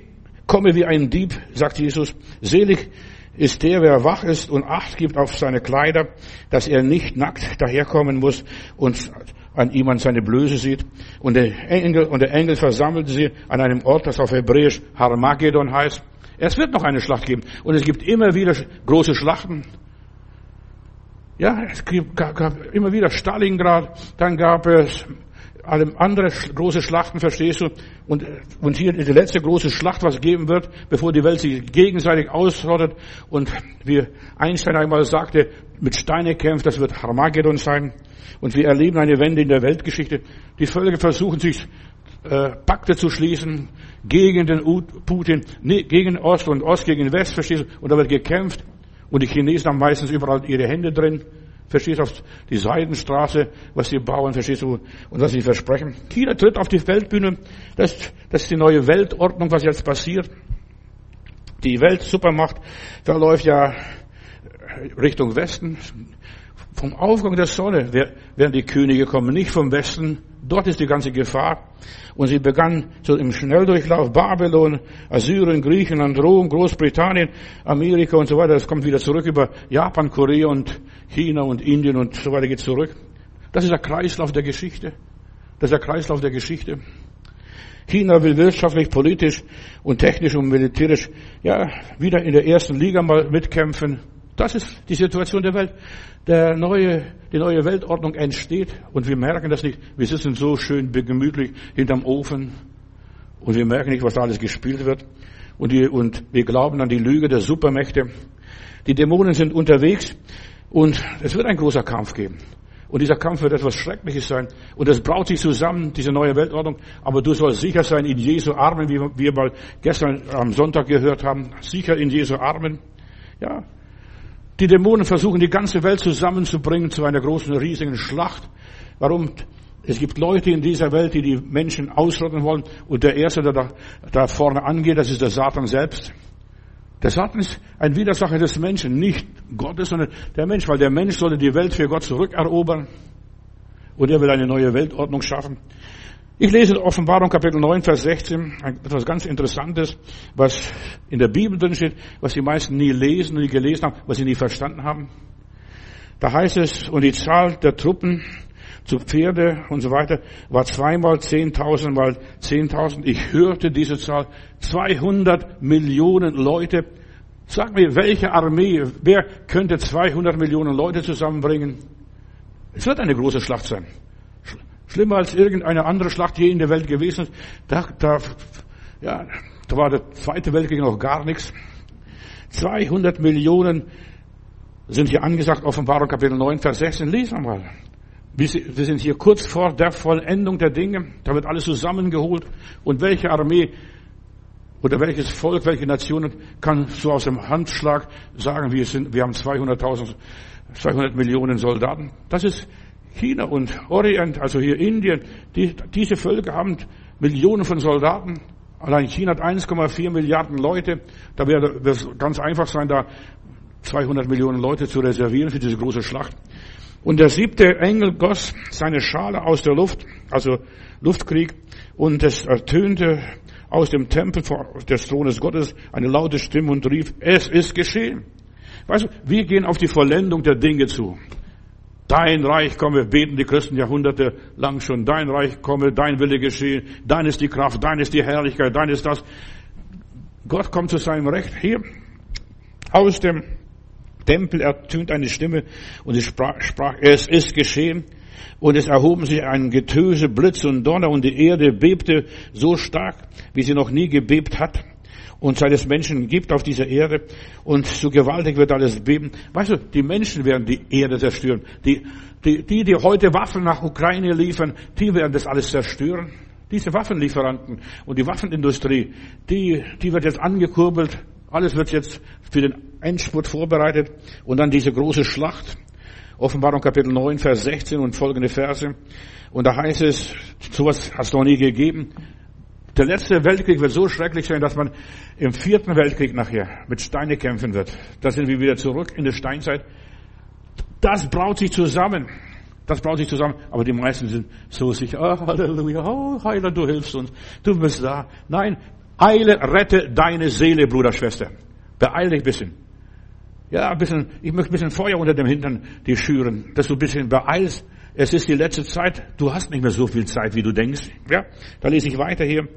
komme wie ein Dieb, sagt Jesus. Selig ist der, wer wach ist und Acht gibt auf seine Kleider, dass er nicht nackt daherkommen muss und an ihm an seine Blöße sieht. Und der Engel, und der Engel versammelt sie an einem Ort, das auf Hebräisch Harmagedon heißt. Es wird noch eine Schlacht geben. Und es gibt immer wieder große Schlachten. Ja, es gab immer wieder Stalingrad, dann gab es alle andere große Schlachten, verstehst du? Und, und hier die letzte große Schlacht, was geben wird, bevor die Welt sich gegenseitig ausrottet. Und wie Einstein einmal sagte, mit Steine kämpft, das wird Armageddon sein. Und wir erleben eine Wende in der Weltgeschichte. Die Völker versuchen sich äh, Pakte zu schließen gegen den Putin, nee, gegen Ost und Ost gegen West, verstehst du? Und da wird gekämpft. Und die Chinesen haben meistens überall ihre Hände drin. Verstehst du, auf die Seidenstraße, was sie bauen, verstehst du, und was sie versprechen. China tritt auf die Weltbühne. Das, das ist die neue Weltordnung, was jetzt passiert. Die Weltsupermacht verläuft ja Richtung Westen. Vom Aufgang der Sonne werden die Könige kommen, nicht vom Westen. Dort ist die ganze Gefahr. Und sie begann so im Schnelldurchlauf Babylon, Assyrien, Griechenland, Rom, Großbritannien, Amerika und so weiter. Es kommt wieder zurück über Japan, Korea und China und Indien und so weiter geht zurück. Das ist der Kreislauf der Geschichte. Das ist der Kreislauf der Geschichte. China will wirtschaftlich, politisch und technisch und militärisch, ja, wieder in der ersten Liga mal mitkämpfen. Das ist die Situation der Welt. Der neue, die neue Weltordnung entsteht und wir merken das nicht. Wir sitzen so schön gemütlich hinterm Ofen und wir merken nicht, was da alles gespielt wird. Und, die, und wir glauben an die Lüge der Supermächte. Die Dämonen sind unterwegs und es wird ein großer Kampf geben. Und dieser Kampf wird etwas Schreckliches sein. Und es braut sich zusammen, diese neue Weltordnung. Aber du sollst sicher sein in Jesu Armen, wie wir mal gestern am Sonntag gehört haben. Sicher in Jesu Armen. Ja. Die Dämonen versuchen die ganze Welt zusammenzubringen zu einer großen, riesigen Schlacht. Warum? Es gibt Leute in dieser Welt, die die Menschen ausrotten wollen. Und der Erste, der da, da vorne angeht, das ist der Satan selbst. Der Satan ist ein Widersacher des Menschen, nicht Gottes, sondern der Mensch, weil der Mensch sollte die Welt für Gott zurückerobern und er will eine neue Weltordnung schaffen. Ich lese Offenbarung Kapitel 9, Vers 16, etwas ganz Interessantes, was in der Bibel drin steht, was die meisten nie lesen, nie gelesen haben, was sie nie verstanden haben. Da heißt es, und die Zahl der Truppen zu Pferde und so weiter, war zweimal zehntausend mal zehntausend. Ich hörte diese Zahl. 200 Millionen Leute. Sag mir, welche Armee, wer könnte 200 Millionen Leute zusammenbringen? Es wird eine große Schlacht sein. Schlimmer als irgendeine andere Schlacht je in der Welt gewesen. Da, da, ja, da war der Zweite Weltkrieg noch gar nichts. 200 Millionen sind hier angesagt, Offenbarung Kapitel 9, Vers 16. Lesen wir mal. Wir sind hier kurz vor der Vollendung der Dinge. Da wird alles zusammengeholt. Und welche Armee oder welches Volk, welche Nationen kann so aus dem Handschlag sagen, wir, sind, wir haben 200.000, 200 Millionen Soldaten? Das ist China und Orient, also hier Indien. Die, diese Völker haben Millionen von Soldaten. Allein China hat 1,4 Milliarden Leute. Da wäre es ganz einfach sein, da 200 Millionen Leute zu reservieren für diese große Schlacht. Und der siebte Engel goss seine Schale aus der Luft, also Luftkrieg, und es ertönte aus dem Tempel des Thrones Gottes eine laute Stimme und rief, es ist geschehen. Weißt du, wir gehen auf die Vollendung der Dinge zu. Dein Reich komme, beten die Christen Jahrhunderte lang schon. Dein Reich komme, dein Wille geschehe. Dein ist die Kraft, dein ist die Herrlichkeit, dein ist das. Gott kommt zu seinem Recht hier aus dem Tempel ertönt eine Stimme und sie sprach, sprach, es ist geschehen. Und es erhoben sich ein Getöse, Blitz und Donner und die Erde bebte so stark, wie sie noch nie gebebt hat. Und seit es Menschen gibt auf dieser Erde und so gewaltig wird alles beben. Weißt du, die Menschen werden die Erde zerstören. Die, die, die, die heute Waffen nach Ukraine liefern, die werden das alles zerstören. Diese Waffenlieferanten und die Waffenindustrie, die, die wird jetzt angekurbelt alles wird jetzt für den Endspurt vorbereitet und dann diese große Schlacht. Offenbarung Kapitel 9, Vers 16 und folgende Verse. Und da heißt es, sowas hast du noch nie gegeben. Der letzte Weltkrieg wird so schrecklich sein, dass man im vierten Weltkrieg nachher mit Steine kämpfen wird. Da sind wir wieder zurück in der Steinzeit. Das braut sich zusammen. Das braut sich zusammen. Aber die meisten sind so sicher, oh, Halleluja, oh, Heiler, du hilfst uns. Du bist da. Nein, Eile, rette deine Seele, Bruder, Schwester. Beeil dich ein bisschen. Ja, ein bisschen, ich möchte ein bisschen Feuer unter dem Hintern dir schüren, dass du ein bisschen beeilst. Es ist die letzte Zeit. Du hast nicht mehr so viel Zeit, wie du denkst. Ja, da lese ich weiter hier.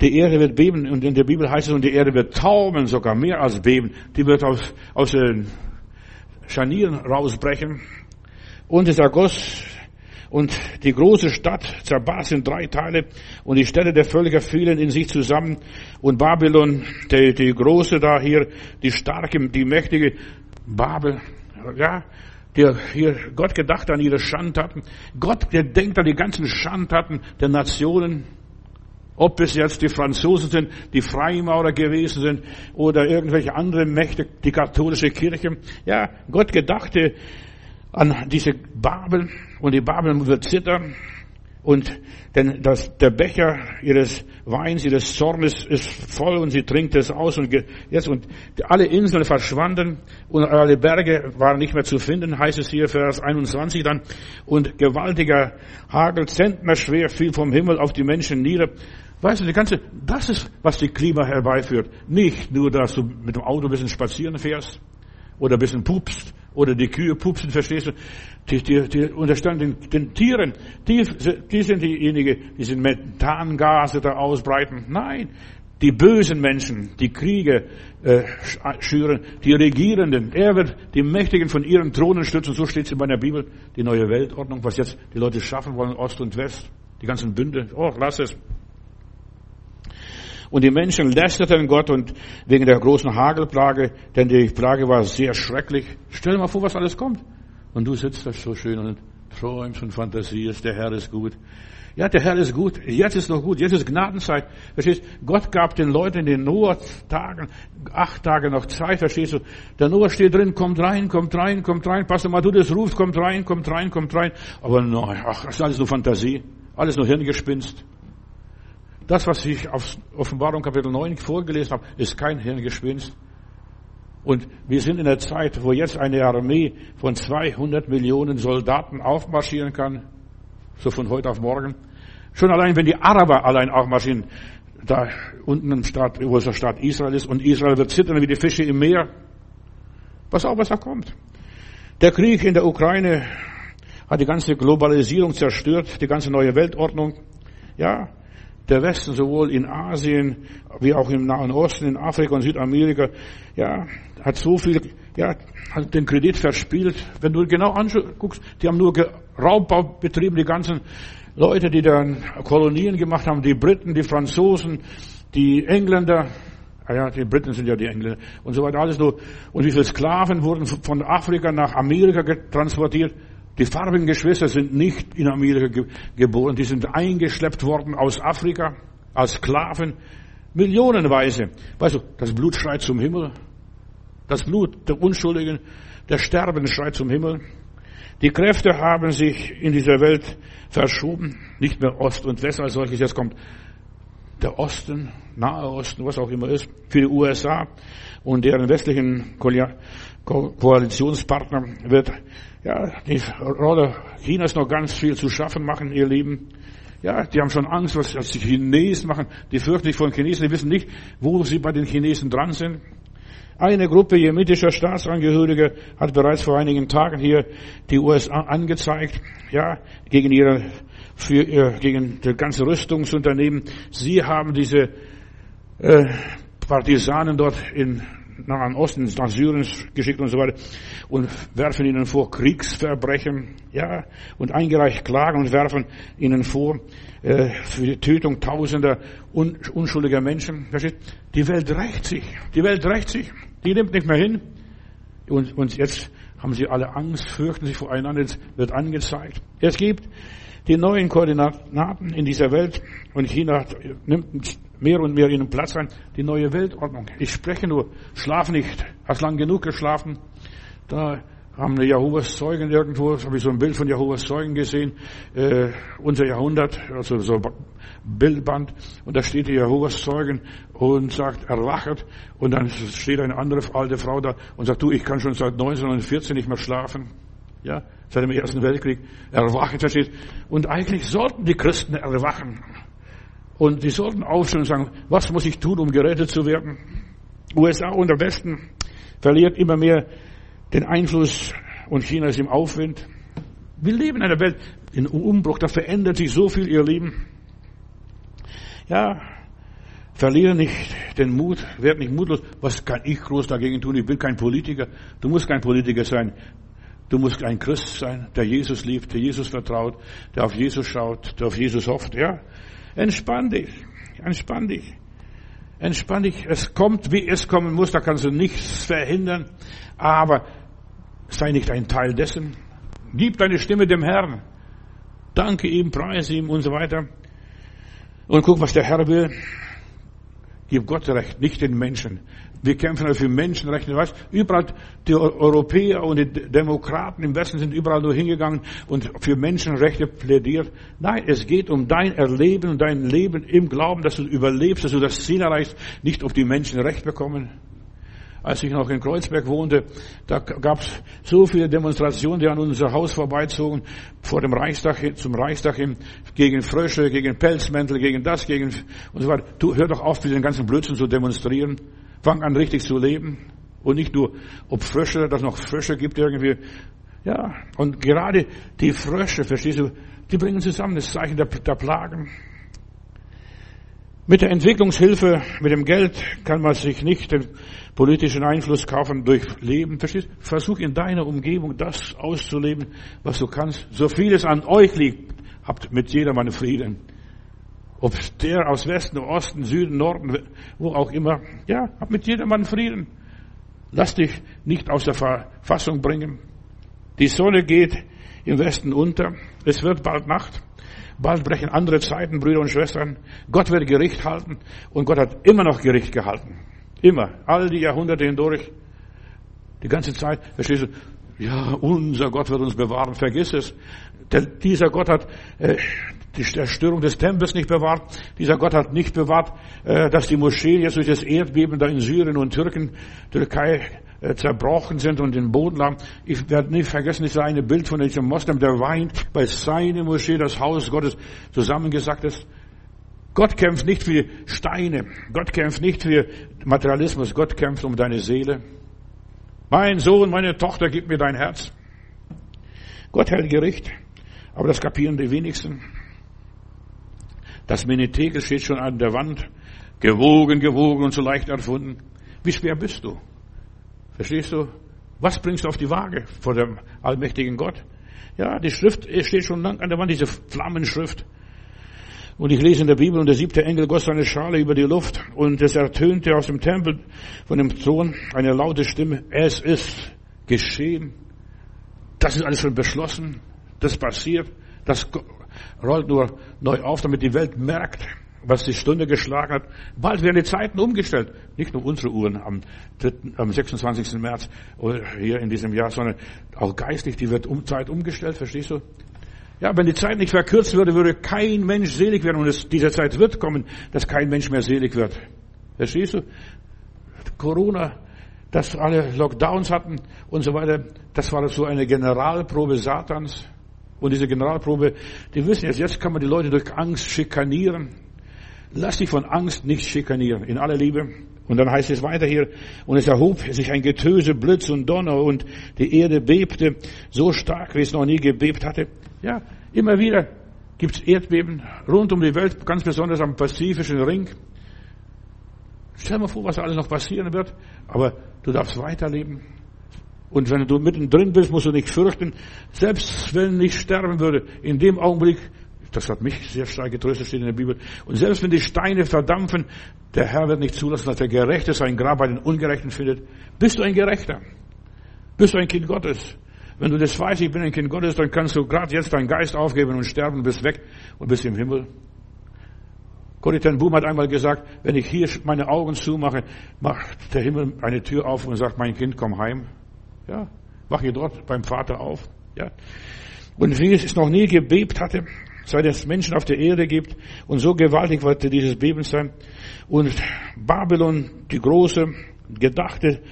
Die Erde wird beben und in der Bibel heißt es, und die Erde wird taumeln, sogar mehr als beben. Die wird aus, aus den Scharnieren rausbrechen. Und es ergoss und die große Stadt zerbarst in drei Teile und die Städte der Völker fielen in sich zusammen und Babylon, die, die große da hier, die starke, die mächtige Babel, ja, der hier Gott gedacht an ihre Schandtaten. Gott gedenkt an die ganzen Schandtaten der Nationen. Ob es jetzt die Franzosen sind, die Freimaurer gewesen sind oder irgendwelche andere Mächte, die katholische Kirche. Ja, Gott gedachte an diese Babel und die Babel wird zittern und denn das, der Becher ihres Weins, ihres Zornes ist voll und sie trinkt es aus und jetzt und alle Inseln verschwanden und alle Berge waren nicht mehr zu finden, heißt es hier Vers 21 dann und gewaltiger Hagel, Zentner schwer fiel vom Himmel auf die Menschen nieder. Weißt du, die ganze, das ist, was die Klima herbeiführt. Nicht nur, dass du mit dem Auto ein bisschen spazieren fährst oder ein bisschen pupst Oder die Kühe pupsen, verstehst du? Die, die, die unterstanden den, den Tieren, die, die sind diejenigen, die sind Methangase da ausbreiten. Nein, die bösen Menschen, die Kriege äh, schüren, die Regierenden. Er wird die Mächtigen von ihren Thronen stürzen. So steht es in meiner Bibel. Die neue Weltordnung, was jetzt die Leute schaffen wollen, Ost und West. Die ganzen Bünde. Oh, lass es. Und die Menschen lästerten Gott und wegen der großen Hagelplage, denn die Plage war sehr schrecklich. Stell dir mal vor, was alles kommt. Und du sitzt da so schön und träumst und fantasierst, der Herr ist gut. Ja, der Herr ist gut. Jetzt ist noch gut. Jetzt ist Gnadenzeit. Verstehst? Gott gab den Leuten in den Noah-Tagen acht Tage noch Zeit. Verstehst du? Der Noah steht drin, kommt rein, kommt rein, kommt rein. Pass mal, du das rufst, kommt rein, kommt rein, kommt rein. Aber nein, ach, das ist alles nur Fantasie. Alles nur Hirngespinst. Das, was ich auf Offenbarung Kapitel 9 vorgelesen habe, ist kein Hirngespinst. Und wir sind in der Zeit, wo jetzt eine Armee von 200 Millionen Soldaten aufmarschieren kann, so von heute auf morgen. Schon allein, wenn die Araber allein aufmarschieren, da unten im Staat, wo es der Staat Israel ist, und Israel wird zittern wie die Fische im Meer. Pass auf, was da kommt. Der Krieg in der Ukraine hat die ganze Globalisierung zerstört, die ganze neue Weltordnung. Ja, der Westen sowohl in Asien wie auch im Nahen Osten, in Afrika und Südamerika, ja, hat so viel, ja, hat den Kredit verspielt. Wenn du genau anguckst, die haben nur Raubbau betrieben, die ganzen Leute, die dann Kolonien gemacht haben, die Briten, die Franzosen, die Engländer, ah ja, die Briten sind ja die Engländer und so weiter, alles nur. Und wie viele Sklaven wurden von Afrika nach Amerika transportiert? Die farbigen Geschwister sind nicht in Amerika ge geboren, die sind eingeschleppt worden aus Afrika als Sklaven, millionenweise. Weißt du, das Blut schreit zum Himmel. Das Blut der Unschuldigen, der Sterbenden schreit zum Himmel. Die Kräfte haben sich in dieser Welt verschoben, nicht mehr Ost und West als solches. Jetzt kommt der Osten, Nahe Osten, was auch immer ist, für die USA und deren westlichen Koalitionspartner wird ja, die Rolle Chinas noch ganz viel zu schaffen machen, ihr Lieben. Ja, die haben schon Angst, was, die Chinesen machen. Die fürchten sich von Chinesen. Die wissen nicht, wo sie bei den Chinesen dran sind. Eine Gruppe jemitischer Staatsangehörige hat bereits vor einigen Tagen hier die USA angezeigt, ja, gegen ihre, für, äh, gegen das ganze Rüstungsunternehmen. Sie haben diese äh, Partisanen dort in Nahen Osten, nach Syrien geschickt und so weiter und werfen ihnen vor Kriegsverbrechen, ja, und eingereicht Klagen und werfen ihnen vor äh, für die Tötung tausender un unschuldiger Menschen. Die Welt rächt sich, die Welt rächt sich, die nimmt nicht mehr hin. Und, und jetzt haben sie alle Angst, fürchten sich voreinander, es wird angezeigt. Es gibt die neuen Koordinaten in dieser Welt und China nimmt mehr und mehr ihren Platz ein. Die neue Weltordnung. Ich spreche nur, schlaf nicht. Hast lang genug geschlafen. Da haben eine Jehovas Zeugen irgendwo, habe ich so ein Bild von Jehovas Zeugen gesehen, äh, unser Jahrhundert, also so Bildband, und da steht die Jehovas Zeugen und sagt, erwachet, und dann steht eine andere alte Frau da und sagt, du, ich kann schon seit 1914 nicht mehr schlafen, ja, seit dem Ersten Weltkrieg, erwachen, versteht, und eigentlich sollten die Christen erwachen, und die sollten aufstehen und sagen, was muss ich tun, um gerettet zu werden? USA und der Westen verliert immer mehr den Einfluss und China ist im Aufwind. Wir leben in einer Welt in Umbruch, da verändert sich so viel, ihr Lieben. Ja, verliere nicht den Mut, werd nicht mutlos. Was kann ich groß dagegen tun? Ich bin kein Politiker. Du musst kein Politiker sein. Du musst ein Christ sein, der Jesus liebt, der Jesus vertraut, der auf Jesus schaut, der auf Jesus hofft. Ja, entspann dich, entspann dich. Entspann dich. Es kommt, wie es kommen muss. Da kannst du nichts verhindern. Aber sei nicht ein Teil dessen. Gib deine Stimme dem Herrn. Danke ihm, preise ihm und so weiter. Und guck, was der Herr will. Gib Gott Recht, nicht den Menschen. Wir kämpfen für Menschenrechte. Weißt, überall die Europäer und die Demokraten im Westen sind überall nur hingegangen und für Menschenrechte plädiert. Nein, es geht um dein Erleben und dein Leben im Glauben, dass du überlebst, dass du das Ziel erreichst, nicht auf die Menschen Recht bekommen. Als ich noch in Kreuzberg wohnte, da gab es so viele Demonstrationen, die an unser Haus vorbeizogen, vor dem Reichstag, zum Reichstag hin, gegen Frösche, gegen Pelzmäntel, gegen das, gegen, und so weiter. Du, hör doch auf, für den ganzen Blödsinn zu demonstrieren. Fang an, richtig zu leben. Und nicht nur, ob Frösche, dass noch Frösche gibt irgendwie. Ja, und gerade die Frösche, verstehst du, die bringen zusammen das Zeichen der, der Plagen. Mit der Entwicklungshilfe, mit dem Geld kann man sich nicht den politischen Einfluss kaufen durch Leben. Verstehst? Versuch in deiner Umgebung das auszuleben, was du kannst. So viel es an euch liegt, habt mit jedermann Frieden. Ob der aus Westen, Osten, Süden, Norden, wo auch immer. Ja, hab mit jedermann Frieden. Lass dich nicht aus der Verfassung bringen. Die Sonne geht im Westen unter. Es wird bald Nacht. Bald brechen andere Zeiten, Brüder und Schwestern. Gott wird Gericht halten. Und Gott hat immer noch Gericht gehalten. Immer. All die Jahrhunderte hindurch. Die ganze Zeit. Verstehst du? Ja, unser Gott wird uns bewahren. Vergiss es. Der, dieser Gott hat äh, die Zerstörung des Tempels nicht bewahrt. Dieser Gott hat nicht bewahrt, äh, dass die Moscheen jetzt durch das Erdbeben da in Syrien und Türken, Türkei äh, zerbrochen sind und den Boden lagen. Ich werde nicht vergessen, das eine Bild von diesem Moslem, der weint, weil seine Moschee, das Haus Gottes, zusammengesackt ist. Gott kämpft nicht für Steine. Gott kämpft nicht für Materialismus. Gott kämpft um deine Seele. Mein Sohn, meine Tochter, gib mir dein Herz. Gott hält Gericht. Aber das kapieren die wenigsten. Das Menetekel steht schon an der Wand. Gewogen, gewogen und so leicht erfunden. Wie schwer bist du? Verstehst du? Was bringst du auf die Waage vor dem allmächtigen Gott? Ja, die Schrift steht schon lang an der Wand, diese Flammenschrift. Und ich lese in der Bibel, und der siebte Engel goss seine Schale über die Luft, und es ertönte aus dem Tempel von dem Thron eine laute Stimme, es ist geschehen. Das ist alles schon beschlossen. Das passiert. Das rollt nur neu auf, damit die Welt merkt, was die Stunde geschlagen hat. Bald werden die Zeiten umgestellt. Nicht nur unsere Uhren am, 3., am 26. März oder hier in diesem Jahr, sondern auch geistlich, die wird um Zeit umgestellt, verstehst du? Ja, wenn die Zeit nicht verkürzt würde, würde kein Mensch selig werden. Und es, diese Zeit wird kommen, dass kein Mensch mehr selig wird. Verstehst du? Corona, dass alle Lockdowns hatten und so weiter, das war so eine Generalprobe Satans. Und diese Generalprobe, die wissen jetzt, jetzt kann man die Leute durch Angst schikanieren. Lass dich von Angst nicht schikanieren, in aller Liebe. Und dann heißt es weiter hier, und es erhob sich ein Getöse, Blitz und Donner und die Erde bebte so stark, wie es noch nie gebebt hatte. Ja, immer wieder gibt's Erdbeben rund um die Welt, ganz besonders am Pazifischen Ring. Stell dir mal vor, was alles noch passieren wird, aber du darfst weiterleben. Und wenn du mittendrin bist, musst du nicht fürchten, selbst wenn ich sterben würde, in dem Augenblick das hat mich sehr stark getröstet, steht in der Bibel. Und selbst wenn die Steine verdampfen, der Herr wird nicht zulassen, dass der Gerechte sein Grab bei den Ungerechten findet. Bist du ein Gerechter? Bist du ein Kind Gottes? Wenn du das weißt, ich bin ein Kind Gottes, dann kannst du gerade jetzt deinen Geist aufgeben und sterben, bist weg und bist im Himmel. Corrie ten Boom hat einmal gesagt, wenn ich hier meine Augen zumache, macht der Himmel eine Tür auf und sagt, mein Kind, komm heim. Ja, mach hier dort beim Vater auf. Ja. Und wie es noch nie gebebt hatte, seit es Menschen auf der Erde gibt. Und so gewaltig wird dieses Beben sein. Und Babylon, die große, gedachte,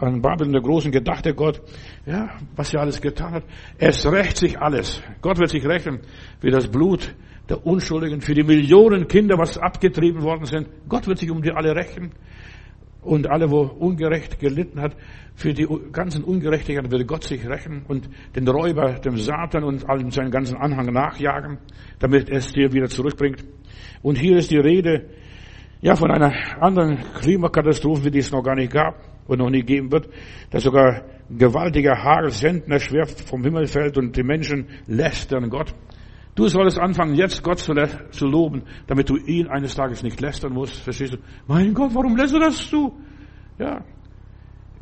an Babylon der großen gedachte Gott, ja, was er alles getan hat. Es rächt sich alles. Gott wird sich rächen für das Blut der Unschuldigen, für die Millionen Kinder, was abgetrieben worden sind. Gott wird sich um die alle rächen. Und alle, wo ungerecht gelitten hat, für die ganzen Ungerechtigkeiten würde Gott sich rächen und den Räuber, dem Satan und allem seinen ganzen Anhang nachjagen, damit es dir wieder zurückbringt. Und hier ist die Rede, ja, von einer anderen Klimakatastrophe, wie die es noch gar nicht gab und noch nie geben wird, dass sogar gewaltiger Hagel, Sentner schwer vom Himmel fällt und die Menschen lästern Gott. Du solltest anfangen, jetzt Gott zu, zu, loben, damit du ihn eines Tages nicht lästern musst. Verstehst du? Mein Gott, warum lässt du das zu? Ja.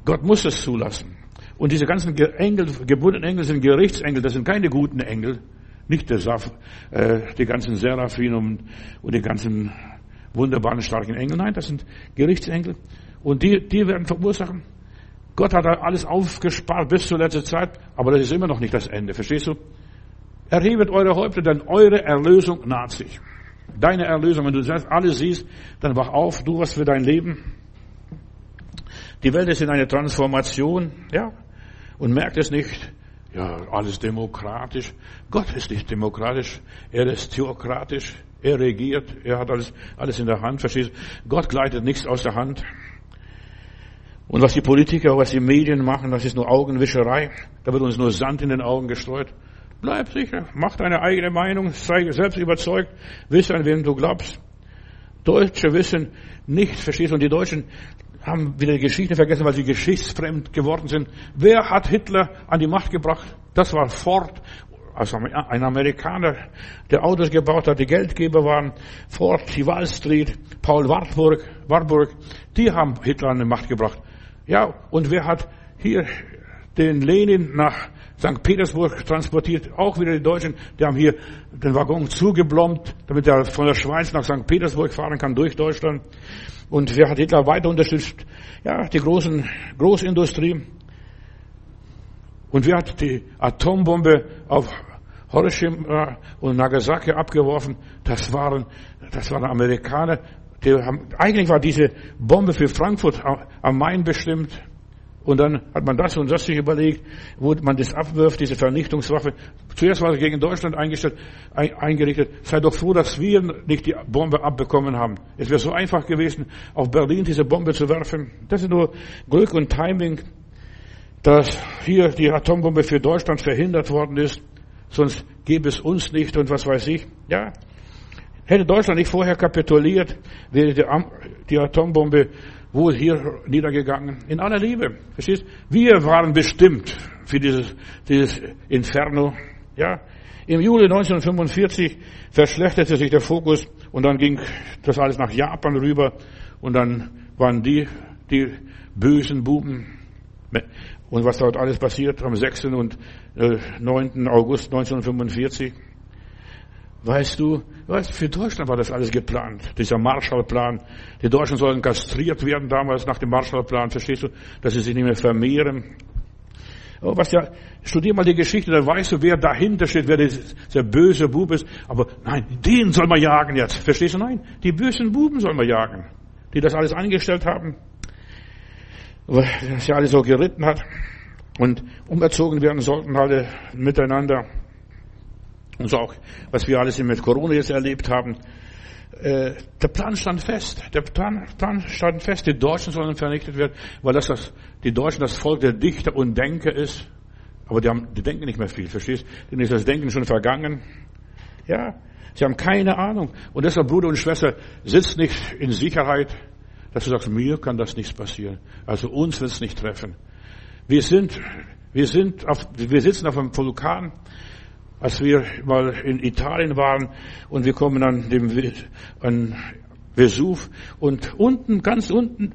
Gott muss es zulassen. Und diese ganzen Engel, gebundenen Engel sind Gerichtsengel, das sind keine guten Engel. Nicht der Saf, äh, die ganzen Seraphim und, und die ganzen wunderbaren, starken Engel. Nein, das sind Gerichtsengel. Und die, die werden verursachen. Gott hat alles aufgespart bis zur letzten Zeit, aber das ist immer noch nicht das Ende. Verstehst du? Erhebet eure Häupter, denn eure Erlösung naht sich. Deine Erlösung, wenn du das alles siehst, dann wach auf, du was für dein Leben. Die Welt ist in einer Transformation, ja, und merkt es nicht. Ja, alles demokratisch. Gott ist nicht demokratisch. Er ist theokratisch. Er regiert. Er hat alles, alles in der Hand. Verstehst? Gott gleitet nichts aus der Hand. Und was die Politiker, was die Medien machen, das ist nur Augenwischerei. Da wird uns nur Sand in den Augen gestreut. Bleib sicher, mach deine eigene Meinung, sei selbst überzeugt, wisse an wen du glaubst. Deutsche wissen nicht, verstehst du, und die Deutschen haben wieder die Geschichte vergessen, weil sie geschichtsfremd geworden sind. Wer hat Hitler an die Macht gebracht? Das war Ford, also ein Amerikaner, der Autos gebaut hat, die Geldgeber waren. Ford, die Wall Street, Paul Warburg, Warburg, die haben Hitler an die Macht gebracht. Ja, und wer hat hier den Lenin nach St. Petersburg transportiert, auch wieder die Deutschen, die haben hier den Waggon zugeblombt, damit er von der Schweiz nach St. Petersburg fahren kann durch Deutschland. Und wer hat Hitler weiter unterstützt? Ja, die großen Großindustrie. Und wer hat die Atombombe auf Hiroshima und Nagasaki abgeworfen? Das waren, das waren Amerikaner. Die haben, eigentlich war diese Bombe für Frankfurt am Main bestimmt. Und dann hat man das und das sich überlegt, wo man das abwirft, diese Vernichtungswaffe. Zuerst war es gegen Deutschland eingestellt, eingerichtet. Sei doch froh, dass wir nicht die Bombe abbekommen haben. Es wäre so einfach gewesen, auf Berlin diese Bombe zu werfen. Das ist nur Glück und Timing, dass hier die Atombombe für Deutschland verhindert worden ist. Sonst gäbe es uns nicht und was weiß ich. Ja. Hätte Deutschland nicht vorher kapituliert, wäre die Atombombe wohl hier niedergegangen. In aller Liebe. Verstehst? Wir waren bestimmt für dieses, dieses Inferno. Ja. Im Juli 1945 verschlechterte sich der Fokus und dann ging das alles nach Japan rüber und dann waren die, die bösen Buben. Und was dort alles passiert am 6. und 9. Äh, August 1945. Weißt du, weißt, für Deutschland war das alles geplant, dieser Marshallplan. Die Deutschen sollen kastriert werden damals nach dem Marshallplan, verstehst du, dass sie sich nicht mehr vermehren. Oh, was ja, studier mal die Geschichte, dann weißt du, wer dahinter steht, wer der böse Bub ist. Aber nein, den soll man jagen jetzt. Verstehst du? Nein, die bösen Buben soll man jagen, die das alles angestellt haben, das ja alles so geritten hat und umerzogen werden sollten alle miteinander. Und so auch, was wir alles mit Corona jetzt erlebt haben. Äh, der Plan stand fest. Der Plan, Plan stand fest. Die Deutschen sollen vernichtet werden, weil das, das die Deutschen das Volk der Dichter und Denker ist. Aber die, haben, die denken nicht mehr viel, verstehst? Denn ist das Denken schon vergangen. Ja, sie haben keine Ahnung. Und deshalb, Bruder und Schwester, sitzt nicht in Sicherheit, dass du sagst, mir kann das nichts passieren. Also uns wird es nicht treffen. Wir sind, wir sind auf, wir sitzen auf einem Vulkan als wir mal in Italien waren und wir kommen an dem an Vesuv und unten, ganz unten,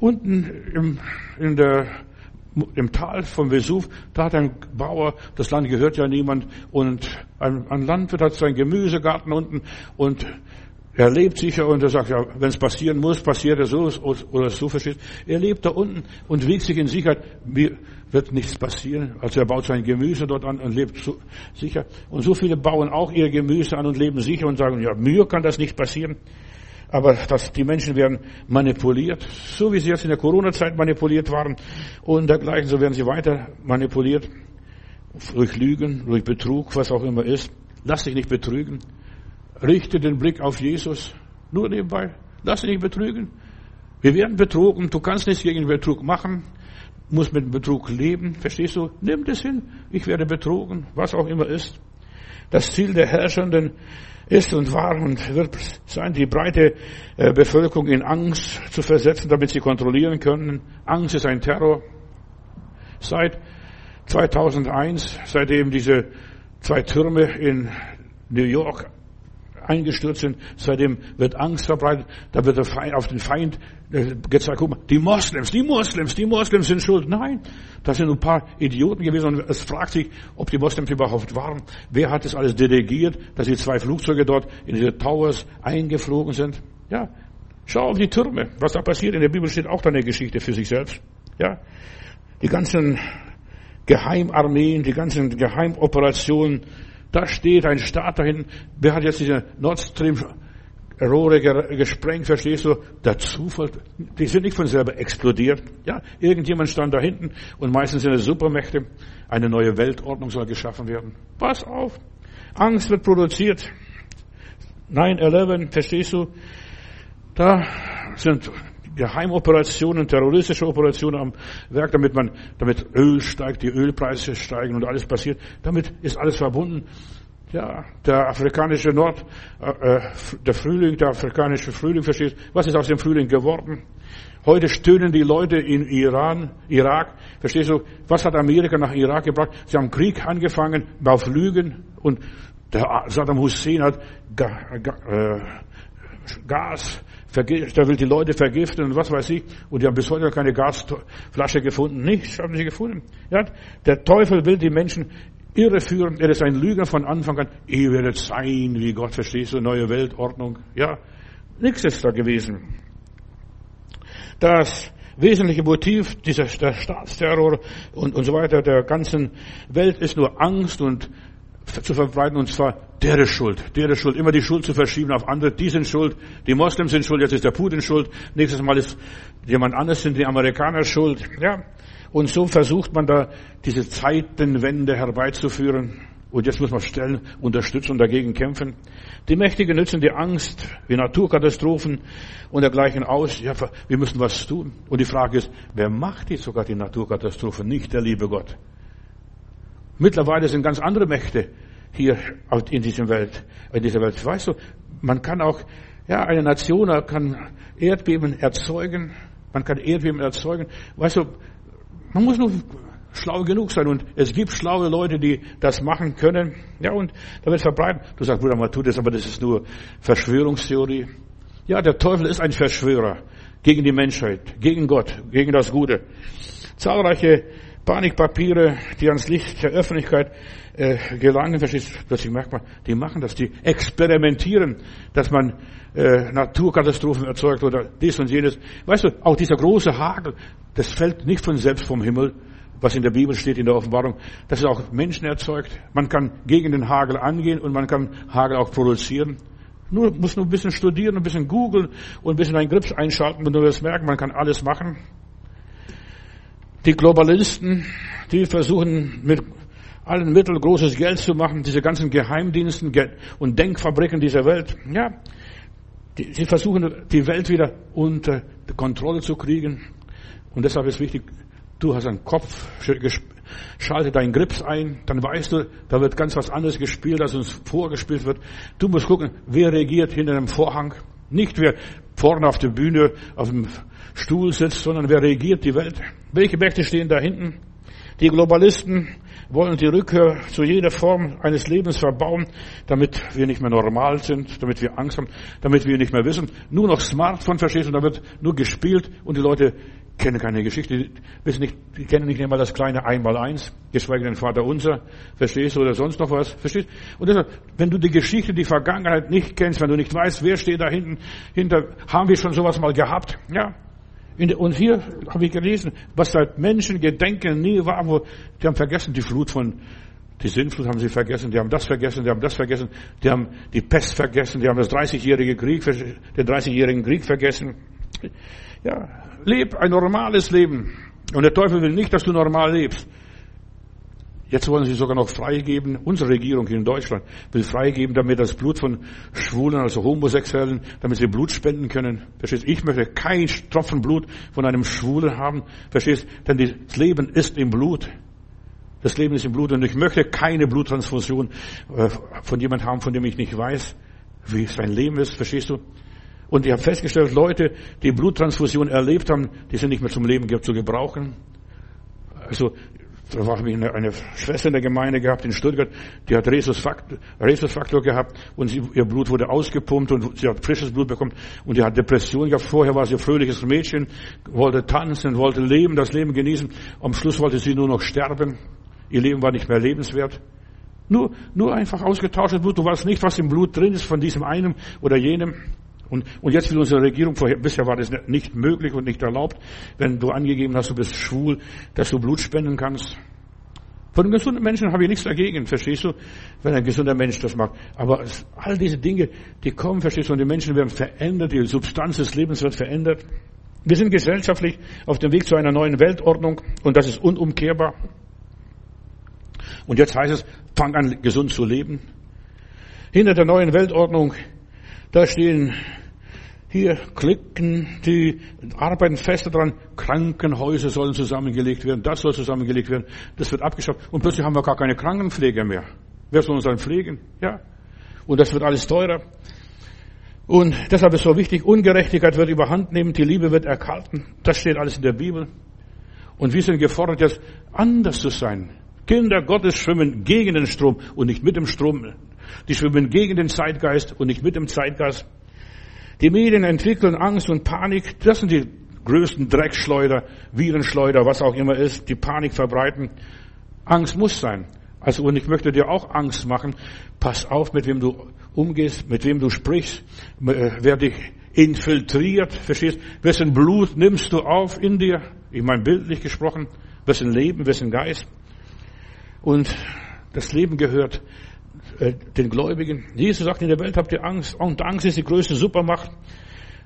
unten im, in der, im Tal vom Vesuv, da hat ein Bauer, das Land gehört ja niemand, und ein, ein Landwirt hat seinen Gemüsegarten unten und er lebt sicher und er sagt, ja, wenn es passieren muss, passiert er so oder so, versteht. Er lebt da unten und wiegt sich in Sicherheit. Mir wird nichts passieren. Also er baut sein Gemüse dort an und lebt so sicher. Und so viele bauen auch ihr Gemüse an und leben sicher und sagen, ja, mir kann das nicht passieren. Aber dass die Menschen werden manipuliert, so wie sie jetzt in der Corona-Zeit manipuliert waren und dergleichen, so werden sie weiter manipuliert. Durch Lügen, durch Betrug, was auch immer ist. Lass dich nicht betrügen. Richte den Blick auf Jesus. Nur nebenbei. Lass dich nicht betrügen. Wir werden betrogen. Du kannst nichts gegen Betrug machen. Musst mit Betrug leben. Verstehst du? Nimm das hin. Ich werde betrogen. Was auch immer ist. Das Ziel der Herrschenden ist und war und wird sein, die breite äh, Bevölkerung in Angst zu versetzen, damit sie kontrollieren können. Angst ist ein Terror. Seit 2001, seitdem diese zwei Türme in New York eingestürzt sind. Seitdem wird Angst verbreitet. Da wird der Feind, auf den Feind äh, gezeigt, guck mal, die Moslems, die Moslems, die Moslems sind schuld. Nein, das sind ein paar Idioten gewesen. Und es fragt sich, ob die Moslems überhaupt waren. Wer hat das alles delegiert, dass die zwei Flugzeuge dort in diese Towers eingeflogen sind? Ja, schau auf die Türme. Was da passiert in der Bibel steht auch da eine Geschichte für sich selbst. Ja, die ganzen Geheimarmeen, die ganzen Geheimoperationen, da steht ein Staat dahin. Wer hat jetzt diese Nord Stream Rohre gesprengt, verstehst du? Der Zufall, die sind nicht von selber explodiert. Ja, irgendjemand stand da hinten und meistens sind es Supermächte. Eine neue Weltordnung soll geschaffen werden. Pass auf. Angst wird produziert. 9-11, verstehst du? Da sind Geheimoperationen, terroristische Operationen am Werk, damit man, damit Öl steigt, die Ölpreise steigen und alles passiert. Damit ist alles verbunden. Ja, der afrikanische Nord, äh, äh der Frühling, der afrikanische Frühling, versteht, was ist aus dem Frühling geworden? Heute stöhnen die Leute in Iran, Irak. Verstehst du, was hat Amerika nach Irak gebracht? Sie haben Krieg angefangen auf Lügen und der Saddam Hussein hat äh, Gas, der will die Leute vergiften und was weiß ich. Und die haben bis heute keine Gasflasche gefunden. Nichts haben sie gefunden. Ja, der Teufel will die Menschen irreführen. Er ist ein Lüger von Anfang an. Ihr werdet sein, wie Gott, verstehst du, neue Weltordnung. Ja, nichts ist da gewesen. Das wesentliche Motiv dieser der Staatsterror und, und so weiter der ganzen Welt ist nur Angst und zu verbreiten, und zwar, der ist schuld, der ist schuld, immer die Schuld zu verschieben auf andere, die sind schuld, die Moslems sind schuld, jetzt ist der Putin schuld, nächstes Mal ist jemand anders, sind die Amerikaner schuld, ja. Und so versucht man da diese Zeitenwende herbeizuführen. Und jetzt muss man Stellen unterstützen und dagegen kämpfen. Die Mächtigen nützen die Angst wie Naturkatastrophen und dergleichen aus. Ja, wir müssen was tun. Und die Frage ist, wer macht die sogar die Naturkatastrophen? Nicht der liebe Gott. Mittlerweile sind ganz andere Mächte hier in dieser Welt, in dieser Welt. Weißt du, man kann auch, ja, eine Nation kann Erdbeben erzeugen. Man kann Erdbeben erzeugen. Weißt du, man muss nur schlau genug sein und es gibt schlaue Leute, die das machen können. Ja, und da wird verbreiten. Du sagst, Bruder, man tut das, aber das ist nur Verschwörungstheorie. Ja, der Teufel ist ein Verschwörer gegen die Menschheit, gegen Gott, gegen das Gute. Zahlreiche Panikpapiere, die ans Licht der Öffentlichkeit äh, gelangen, verstehst du, plötzlich merkt man, die machen das, die experimentieren, dass man äh, Naturkatastrophen erzeugt oder dies und jenes. Weißt du, auch dieser große Hagel, das fällt nicht von selbst vom Himmel, was in der Bibel steht, in der Offenbarung. Das ist auch Menschen erzeugt. Man kann gegen den Hagel angehen und man kann Hagel auch produzieren. Nur, muss nur ein bisschen studieren, ein bisschen googeln und ein bisschen einen Grips einschalten und du wirst merken, man kann alles machen. Die Globalisten, die versuchen mit allen Mitteln großes Geld zu machen, diese ganzen Geheimdiensten und Denkfabriken dieser Welt. Ja, die, sie versuchen die Welt wieder unter Kontrolle zu kriegen. Und deshalb ist wichtig, du hast einen Kopf, schalte deinen Grips ein, dann weißt du, da wird ganz was anderes gespielt, als uns vorgespielt wird. Du musst gucken, wer regiert hinter dem Vorhang. Nicht wer vorne auf der Bühne, auf dem Stuhl sitzt, sondern wer regiert die Welt. Welche Mächte stehen da hinten? Die Globalisten wollen die Rückkehr zu jeder Form eines Lebens verbauen, damit wir nicht mehr normal sind, damit wir Angst haben, damit wir nicht mehr wissen. Nur noch Smartphone verstehst und da wird nur gespielt und die Leute kennen keine Geschichte, die, wissen nicht, die kennen nicht einmal das kleine Einmaleins, geschweige denn Vater Unser, verstehst du, oder sonst noch was, verstehst? Und deshalb, wenn du die Geschichte, die Vergangenheit nicht kennst, wenn du nicht weißt, wer steht da hinten, hinter, haben wir schon sowas mal gehabt, ja? Und hier habe ich gelesen, was seit Menschen gedenken nie war, wo, die haben vergessen die Flut von, die Sintflut haben sie vergessen, die haben das vergessen, die haben das vergessen, die haben die Pest vergessen, die haben das 30-jährige Krieg, den 30-jährigen Krieg vergessen. Ja, leb ein normales Leben. Und der Teufel will nicht, dass du normal lebst. Jetzt wollen sie sogar noch freigeben, unsere Regierung hier in Deutschland will freigeben, damit das Blut von Schwulen, also Homosexuellen, damit sie Blut spenden können. Verstehst? Ich möchte kein Tropfen Blut von einem Schwulen haben. Verstehst? Denn das Leben ist im Blut. Das Leben ist im Blut und ich möchte keine Bluttransfusion äh, von jemandem haben, von dem ich nicht weiß, wie sein Leben ist. Verstehst du? Und ich habe festgestellt, Leute, die Bluttransfusion erlebt haben, die sind nicht mehr zum Leben zu gebrauchen. Also da habe ich eine, eine, Schwester in der Gemeinde gehabt in Stuttgart, die hat Rhesusfaktor, Rhesusfaktor gehabt und sie, ihr Blut wurde ausgepumpt und sie hat frisches Blut bekommen und die hat Depression gehabt. Vorher war sie ein fröhliches Mädchen, wollte tanzen, wollte leben, das Leben genießen. Am Schluss wollte sie nur noch sterben. Ihr Leben war nicht mehr lebenswert. Nur, nur einfach ausgetauschtes Blut. Du weißt nicht, was im Blut drin ist von diesem einen oder jenem. Und, und jetzt will unsere Regierung, vorher, bisher war das nicht möglich und nicht erlaubt, wenn du angegeben hast, du bist schwul, dass du Blut spenden kannst. Von einem gesunden Menschen habe ich nichts dagegen, verstehst du? Wenn ein gesunder Mensch das macht. Aber all diese Dinge, die kommen, verstehst du, und die Menschen werden verändert, die Substanz des Lebens wird verändert. Wir sind gesellschaftlich auf dem Weg zu einer neuen Weltordnung und das ist unumkehrbar. Und jetzt heißt es, fang an, gesund zu leben. Hinter der neuen Weltordnung da stehen hier klicken, die arbeiten fest daran, Krankenhäuser sollen zusammengelegt werden, das soll zusammengelegt werden, das wird abgeschafft. Und plötzlich haben wir gar keine Krankenpfleger mehr. Wer soll uns dann pflegen? Ja. Und das wird alles teurer. Und deshalb ist so wichtig, Ungerechtigkeit wird überhand nehmen, die Liebe wird erkalten. Das steht alles in der Bibel. Und wir sind gefordert, jetzt anders zu sein. Kinder Gottes schwimmen gegen den Strom und nicht mit dem Strom. Die schwimmen gegen den Zeitgeist und nicht mit dem Zeitgeist. Die Medien entwickeln Angst und Panik. Das sind die größten Dreckschleuder, Virenschleuder, was auch immer ist, die Panik verbreiten. Angst muss sein. Also, und ich möchte dir auch Angst machen. Pass auf, mit wem du umgehst, mit wem du sprichst, äh, wer dich infiltriert, verstehst? Wessen Blut nimmst du auf in dir? Ich meine bildlich gesprochen. Wessen Leben, wessen Geist? Und das Leben gehört äh, den Gläubigen. Jesus sagt, in der Welt habt ihr Angst. Und Angst ist die größte Supermacht.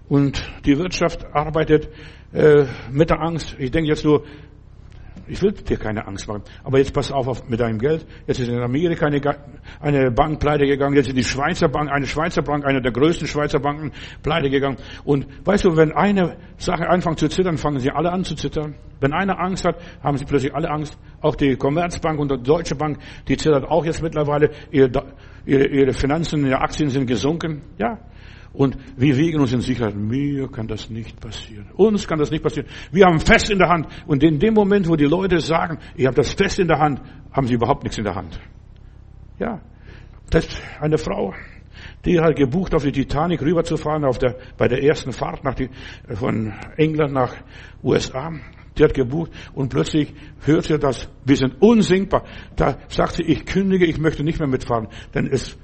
Und die Wirtschaft arbeitet äh, mit der Angst. Ich denke jetzt nur ich will dir keine Angst machen. Aber jetzt pass auf, auf mit deinem Geld. Jetzt ist in Amerika eine, eine Bank pleite gegangen. Jetzt ist die Schweizer Bank, eine Schweizer Bank, eine der größten Schweizer Banken pleite gegangen. Und weißt du, wenn eine Sache anfängt zu zittern, fangen sie alle an zu zittern. Wenn einer Angst hat, haben sie plötzlich alle Angst. Auch die Commerzbank und die Deutsche Bank, die zittert auch jetzt mittlerweile. Ihre, ihre, ihre Finanzen, ihre Aktien sind gesunken. Ja. Und wir wiegen uns in Sicherheit. Mir kann das nicht passieren. Uns kann das nicht passieren. Wir haben fest in der Hand. Und in dem Moment, wo die Leute sagen, ich habe das fest in der Hand, haben sie überhaupt nichts in der Hand. Ja. Das ist eine Frau, die hat gebucht, auf die Titanic rüberzufahren, auf der, bei der ersten Fahrt nach die, von England nach USA. Die hat gebucht und plötzlich hört sie das, wir sind unsinkbar. Da sagt sie, ich kündige, ich möchte nicht mehr mitfahren, denn es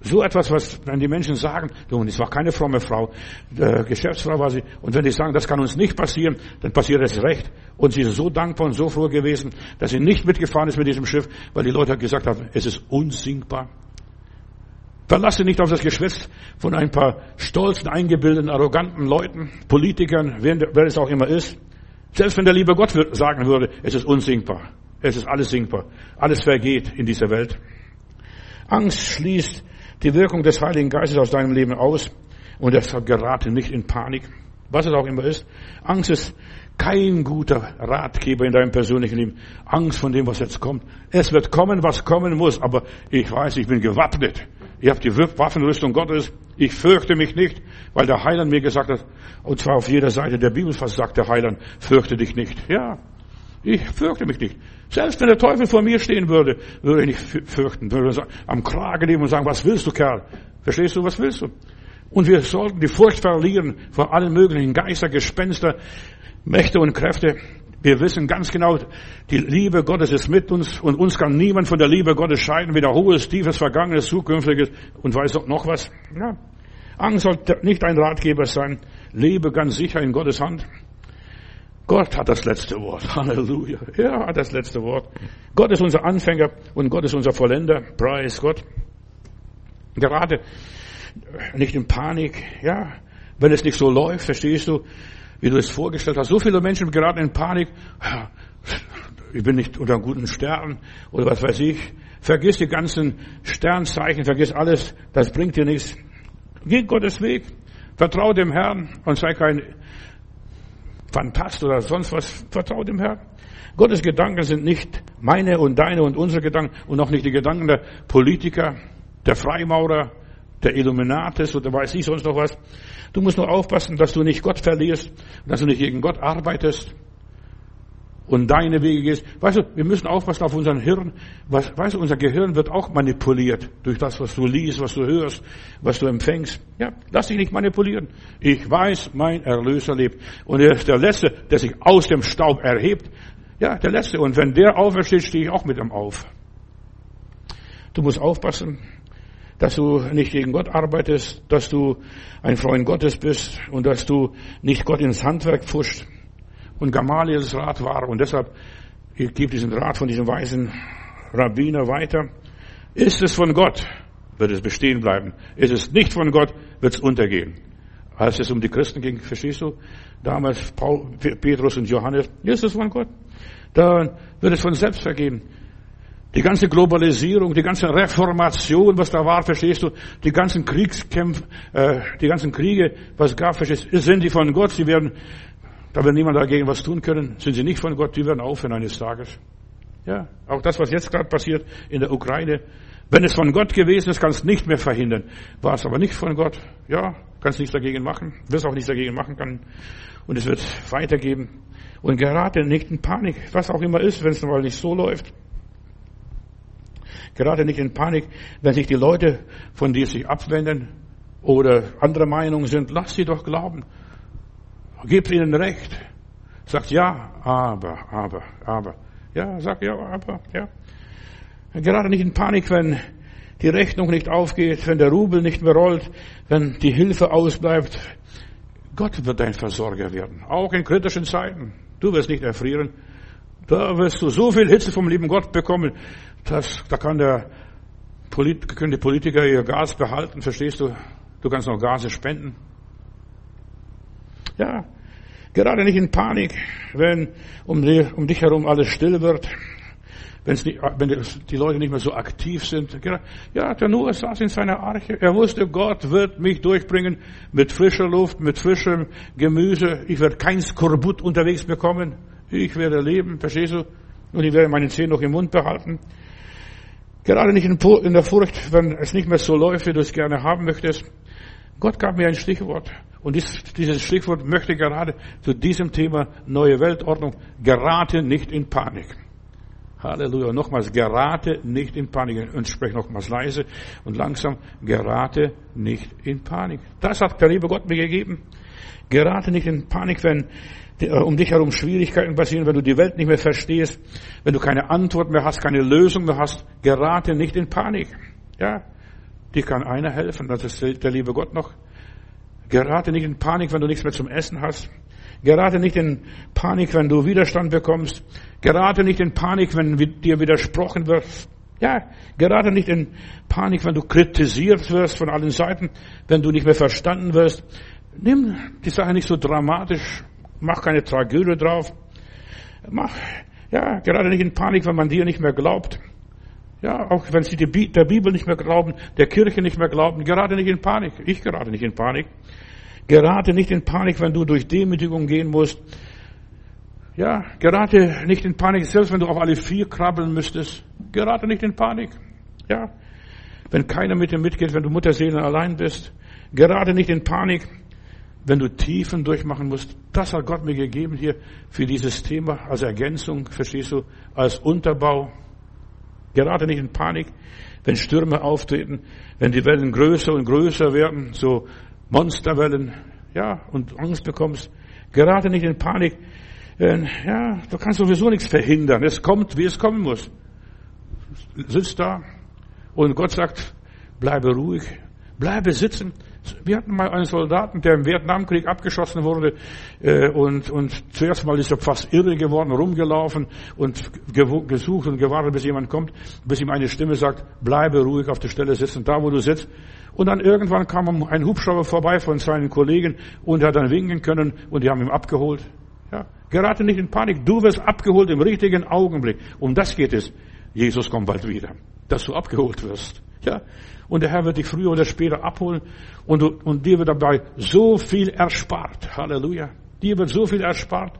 so etwas, was dann die Menschen sagen, und es war keine fromme Frau, äh, Geschäftsfrau war sie, und wenn die sagen, das kann uns nicht passieren, dann passiert es recht. Und sie ist so dankbar und so froh gewesen, dass sie nicht mitgefahren ist mit diesem Schiff, weil die Leute gesagt haben, es ist unsinkbar. Verlasse nicht auf das Geschwätz von ein paar stolzen, eingebildeten, arroganten Leuten, Politikern, wer, wer es auch immer ist. Selbst wenn der liebe Gott sagen würde, es ist unsinkbar. Es ist alles sinkbar. Alles vergeht in dieser Welt. Angst schließt die Wirkung des Heiligen Geistes aus deinem Leben aus und deshalb gerate nicht in Panik. Was es auch immer ist. Angst ist kein guter Ratgeber in deinem persönlichen Leben. Angst von dem, was jetzt kommt. Es wird kommen, was kommen muss, aber ich weiß, ich bin gewappnet. Ich habe die Waffenrüstung Gottes. Ich fürchte mich nicht, weil der Heiland mir gesagt hat, und zwar auf jeder Seite der Bibel fast sagt der Heiland, fürchte dich nicht. Ja, ich fürchte mich nicht. Selbst wenn der Teufel vor mir stehen würde, würde ich nicht fürchten. Würde am Kragen nehmen und sagen, was willst du, Kerl? Verstehst du, was willst du? Und wir sollten die Furcht verlieren vor allen möglichen Geister, Gespenster, Mächte und Kräfte. Wir wissen ganz genau, die Liebe Gottes ist mit uns und uns kann niemand von der Liebe Gottes scheiden, weder hohes, tiefes, vergangenes, zukünftiges und weiß noch was. Ja. Angst soll nicht ein Ratgeber sein. Lebe ganz sicher in Gottes Hand. Gott hat das letzte Wort. Halleluja. Er hat das letzte Wort. Gott ist unser Anfänger und Gott ist unser Vollender. Preis Gott. Gerade nicht in Panik, ja. Wenn es nicht so läuft, verstehst du, wie du es vorgestellt hast. So viele Menschen geraten in Panik. Ich bin nicht unter guten Stern oder was weiß ich. Vergiss die ganzen Sternzeichen, vergiss alles. Das bringt dir nichts. Geh Gottes Weg. Vertrau dem Herrn und sei kein Fantast oder sonst was, vertraut dem Herrn. Gottes Gedanken sind nicht meine und deine und unsere Gedanken und auch nicht die Gedanken der Politiker, der Freimaurer, der Illuminatis oder weiß ich sonst noch was. Du musst nur aufpassen, dass du nicht Gott verlierst, dass du nicht gegen Gott arbeitest und deine Wege gehst. Weißt du, wir müssen aufpassen auf unseren Hirn. Was, weißt du, unser Gehirn wird auch manipuliert durch das, was du liest, was du hörst, was du empfängst. Ja, lass dich nicht manipulieren. Ich weiß, mein Erlöser lebt. Und er ist der Letzte, der sich aus dem Staub erhebt. Ja, der Letzte. Und wenn der aufersteht, stehe ich auch mit ihm auf. Du musst aufpassen, dass du nicht gegen Gott arbeitest, dass du ein Freund Gottes bist und dass du nicht Gott ins Handwerk pfuscht und Gamaliels Rat war. Und deshalb, ich diesen Rat von diesem weisen Rabbiner weiter. Ist es von Gott, wird es bestehen bleiben. Ist es nicht von Gott, wird es untergehen. Als es um die Christen ging, verstehst du? Damals Paul, Petrus und Johannes, ist es von Gott? Dann wird es von selbst vergehen. Die ganze Globalisierung, die ganze Reformation, was da war, verstehst du? Die ganzen Kriegskämpfe, äh, die ganzen Kriege, was gab, verstehst du? Sind die von Gott? Sie werden, da wird niemand dagegen was tun können. Sind sie nicht von Gott? Die werden aufhören eines Tages. Ja, auch das, was jetzt gerade passiert in der Ukraine. Wenn es von Gott gewesen ist, kannst du nicht mehr verhindern. War es aber nicht von Gott, ja, kannst nichts dagegen machen. Wirst auch nichts dagegen machen können. Und es wird weitergeben. Und gerate nicht in Panik, was auch immer ist, wenn es mal nicht so läuft. Gerade nicht in Panik, wenn sich die Leute von dir sich abwenden oder andere Meinungen sind. Lass sie doch glauben. Gib ihnen Recht. Sagt ja, aber, aber, aber. Ja, sag ja, aber, ja. Gerade nicht in Panik, wenn die Rechnung nicht aufgeht, wenn der Rubel nicht mehr rollt, wenn die Hilfe ausbleibt. Gott wird dein Versorger werden. Auch in kritischen Zeiten. Du wirst nicht erfrieren. Da wirst du so viel Hitze vom lieben Gott bekommen. Das, da kann der, können die Politiker ihr Gas behalten, verstehst du? Du kannst noch Gase spenden. Ja, gerade nicht in Panik, wenn um, die, um dich herum alles still wird, wenn's nicht, wenn die Leute nicht mehr so aktiv sind. Ja, der Noah saß in seiner Arche. Er wusste, Gott wird mich durchbringen mit frischer Luft, mit frischem Gemüse. Ich werde kein Skorbut unterwegs bekommen. Ich werde leben, verstehst du? Und ich werde meine Zähne noch im Mund behalten. Gerade nicht in der Furcht, wenn es nicht mehr so läuft, wie du es gerne haben möchtest. Gott gab mir ein Stichwort. Und dieses Stichwort möchte gerade zu diesem Thema neue Weltordnung gerate nicht in Panik. Halleluja. Nochmals, gerate nicht in Panik. Und spreche nochmals leise und langsam, gerate nicht in Panik. Das hat der liebe Gott mir gegeben. Gerate nicht in Panik, wenn äh, um dich herum Schwierigkeiten passieren, wenn du die Welt nicht mehr verstehst, wenn du keine Antwort mehr hast, keine Lösung mehr hast, gerate nicht in Panik. Ja, dir kann einer helfen, das ist der liebe Gott noch. Gerate nicht in Panik, wenn du nichts mehr zum Essen hast. Gerate nicht in Panik, wenn du Widerstand bekommst. Gerate nicht in Panik, wenn dir widersprochen wird. Ja, gerate nicht in Panik, wenn du kritisiert wirst von allen Seiten, wenn du nicht mehr verstanden wirst. Nimm die Sache nicht so dramatisch Mach keine Tragödie drauf. Mach, ja, gerade nicht in Panik, wenn man dir nicht mehr glaubt. Ja, auch wenn sie der Bibel nicht mehr glauben, der Kirche nicht mehr glauben, gerade nicht in Panik. Ich gerade nicht in Panik. Gerade nicht in Panik, wenn du durch Demütigung gehen musst. Ja, gerade nicht in Panik, selbst wenn du auf alle vier krabbeln müsstest. Gerade nicht in Panik. Ja, wenn keiner mit dir mitgeht, wenn du Mutterseelen allein bist. Gerade nicht in Panik wenn du Tiefen durchmachen musst, das hat Gott mir gegeben hier für dieses Thema als Ergänzung, verstehst du, als Unterbau. Gerade nicht in Panik, wenn Stürme auftreten, wenn die Wellen größer und größer werden, so Monsterwellen, ja, und Angst bekommst. Gerade nicht in Panik, ja, du kannst sowieso nichts verhindern. Es kommt, wie es kommen muss. Sitzt da und Gott sagt, bleibe ruhig, bleibe sitzen, wir hatten mal einen Soldaten, der im Vietnamkrieg abgeschossen wurde äh, und, und zuerst mal ist er fast irre geworden, rumgelaufen und gesucht und gewartet, bis jemand kommt, bis ihm eine Stimme sagt, bleibe ruhig auf der Stelle sitzen, da wo du sitzt. Und dann irgendwann kam ein Hubschrauber vorbei von seinen Kollegen und er hat dann winken können und die haben ihn abgeholt. Ja, gerate nicht in Panik, du wirst abgeholt im richtigen Augenblick. Um das geht es. Jesus kommt bald wieder, dass du abgeholt wirst. Ja, und der Herr wird dich früher oder später abholen und, du, und dir wird dabei so viel erspart. Halleluja. Dir wird so viel erspart,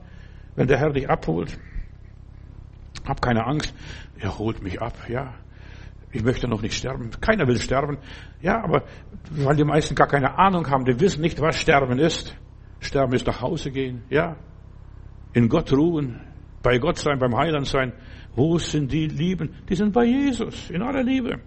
wenn der Herr dich abholt. Hab keine Angst. Er holt mich ab, ja. Ich möchte noch nicht sterben. Keiner will sterben. Ja, aber weil die meisten gar keine Ahnung haben, die wissen nicht, was Sterben ist. Sterben ist nach Hause gehen, ja. In Gott ruhen, bei Gott sein, beim Heiland sein. Wo sind die Lieben? Die sind bei Jesus, in aller Liebe.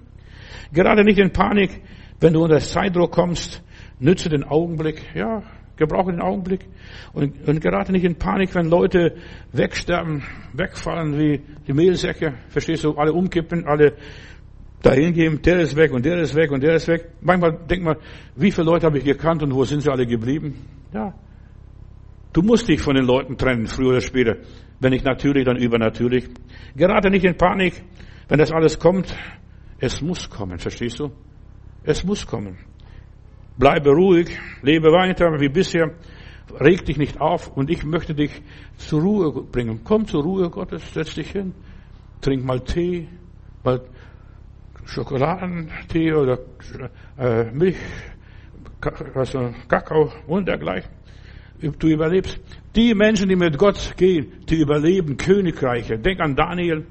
Gerade nicht in Panik, wenn du unter Zeitdruck kommst, nütze den Augenblick, ja, gebrauche den Augenblick und, und gerade nicht in Panik, wenn Leute wegsterben, wegfallen wie die Mehlsäcke, verstehst du, alle umkippen, alle dahin gehen, der ist weg und der ist weg und der ist weg. Manchmal denk mal, wie viele Leute habe ich gekannt und wo sind sie alle geblieben? Ja. Du musst dich von den Leuten trennen, früher oder später. Wenn nicht natürlich, dann übernatürlich. Gerade nicht in Panik, wenn das alles kommt, es muss kommen, verstehst du? Es muss kommen. Bleibe ruhig, lebe weiter wie bisher, reg dich nicht auf und ich möchte dich zur Ruhe bringen. Komm zur Ruhe Gottes, setz dich hin, trink mal Tee, mal Schokoladentee oder äh, Milch, also Kakao und dergleichen. Du überlebst. Die Menschen, die mit Gott gehen, die überleben Königreiche. Denk an Daniel.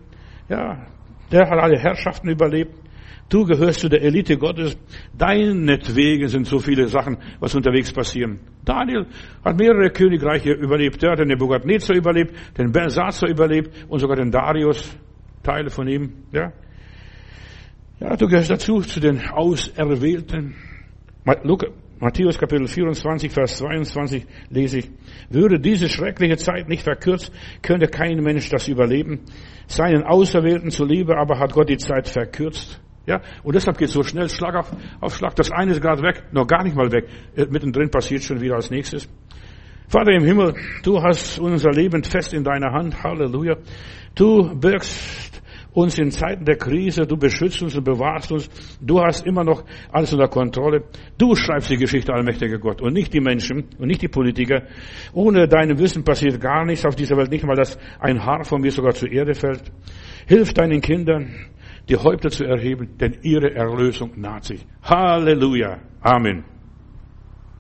Ja, der hat alle Herrschaften überlebt. Du gehörst zu der Elite Gottes. Deinetwegen sind so viele Sachen, was unterwegs passieren. Daniel hat mehrere Königreiche überlebt. Der hat den Nebuchadnezzar überlebt, den Belsazar überlebt und sogar den Darius. Teile von ihm, ja. Ja, du gehörst dazu, zu den Auserwählten. Matthäus Kapitel 24, Vers 22 lese ich. Würde diese schreckliche Zeit nicht verkürzt, könnte kein Mensch das überleben. Seinen Auserwählten zuliebe aber hat Gott die Zeit verkürzt. Ja, und deshalb geht so schnell Schlag auf, auf Schlag. Das eine ist gerade weg, noch gar nicht mal weg. Äh, mittendrin passiert schon wieder als nächstes. Vater im Himmel, du hast unser Leben fest in deiner Hand. Halleluja. Du birgst uns in Zeiten der Krise, du beschützt uns und bewahrst uns. Du hast immer noch alles unter Kontrolle. Du schreibst die Geschichte, allmächtiger Gott, und nicht die Menschen und nicht die Politiker. Ohne deinem Wissen passiert gar nichts auf dieser Welt, nicht mal, dass ein Haar von mir sogar zur Erde fällt. Hilf deinen Kindern, die Häupter zu erheben, denn ihre Erlösung naht sich. Halleluja. Amen.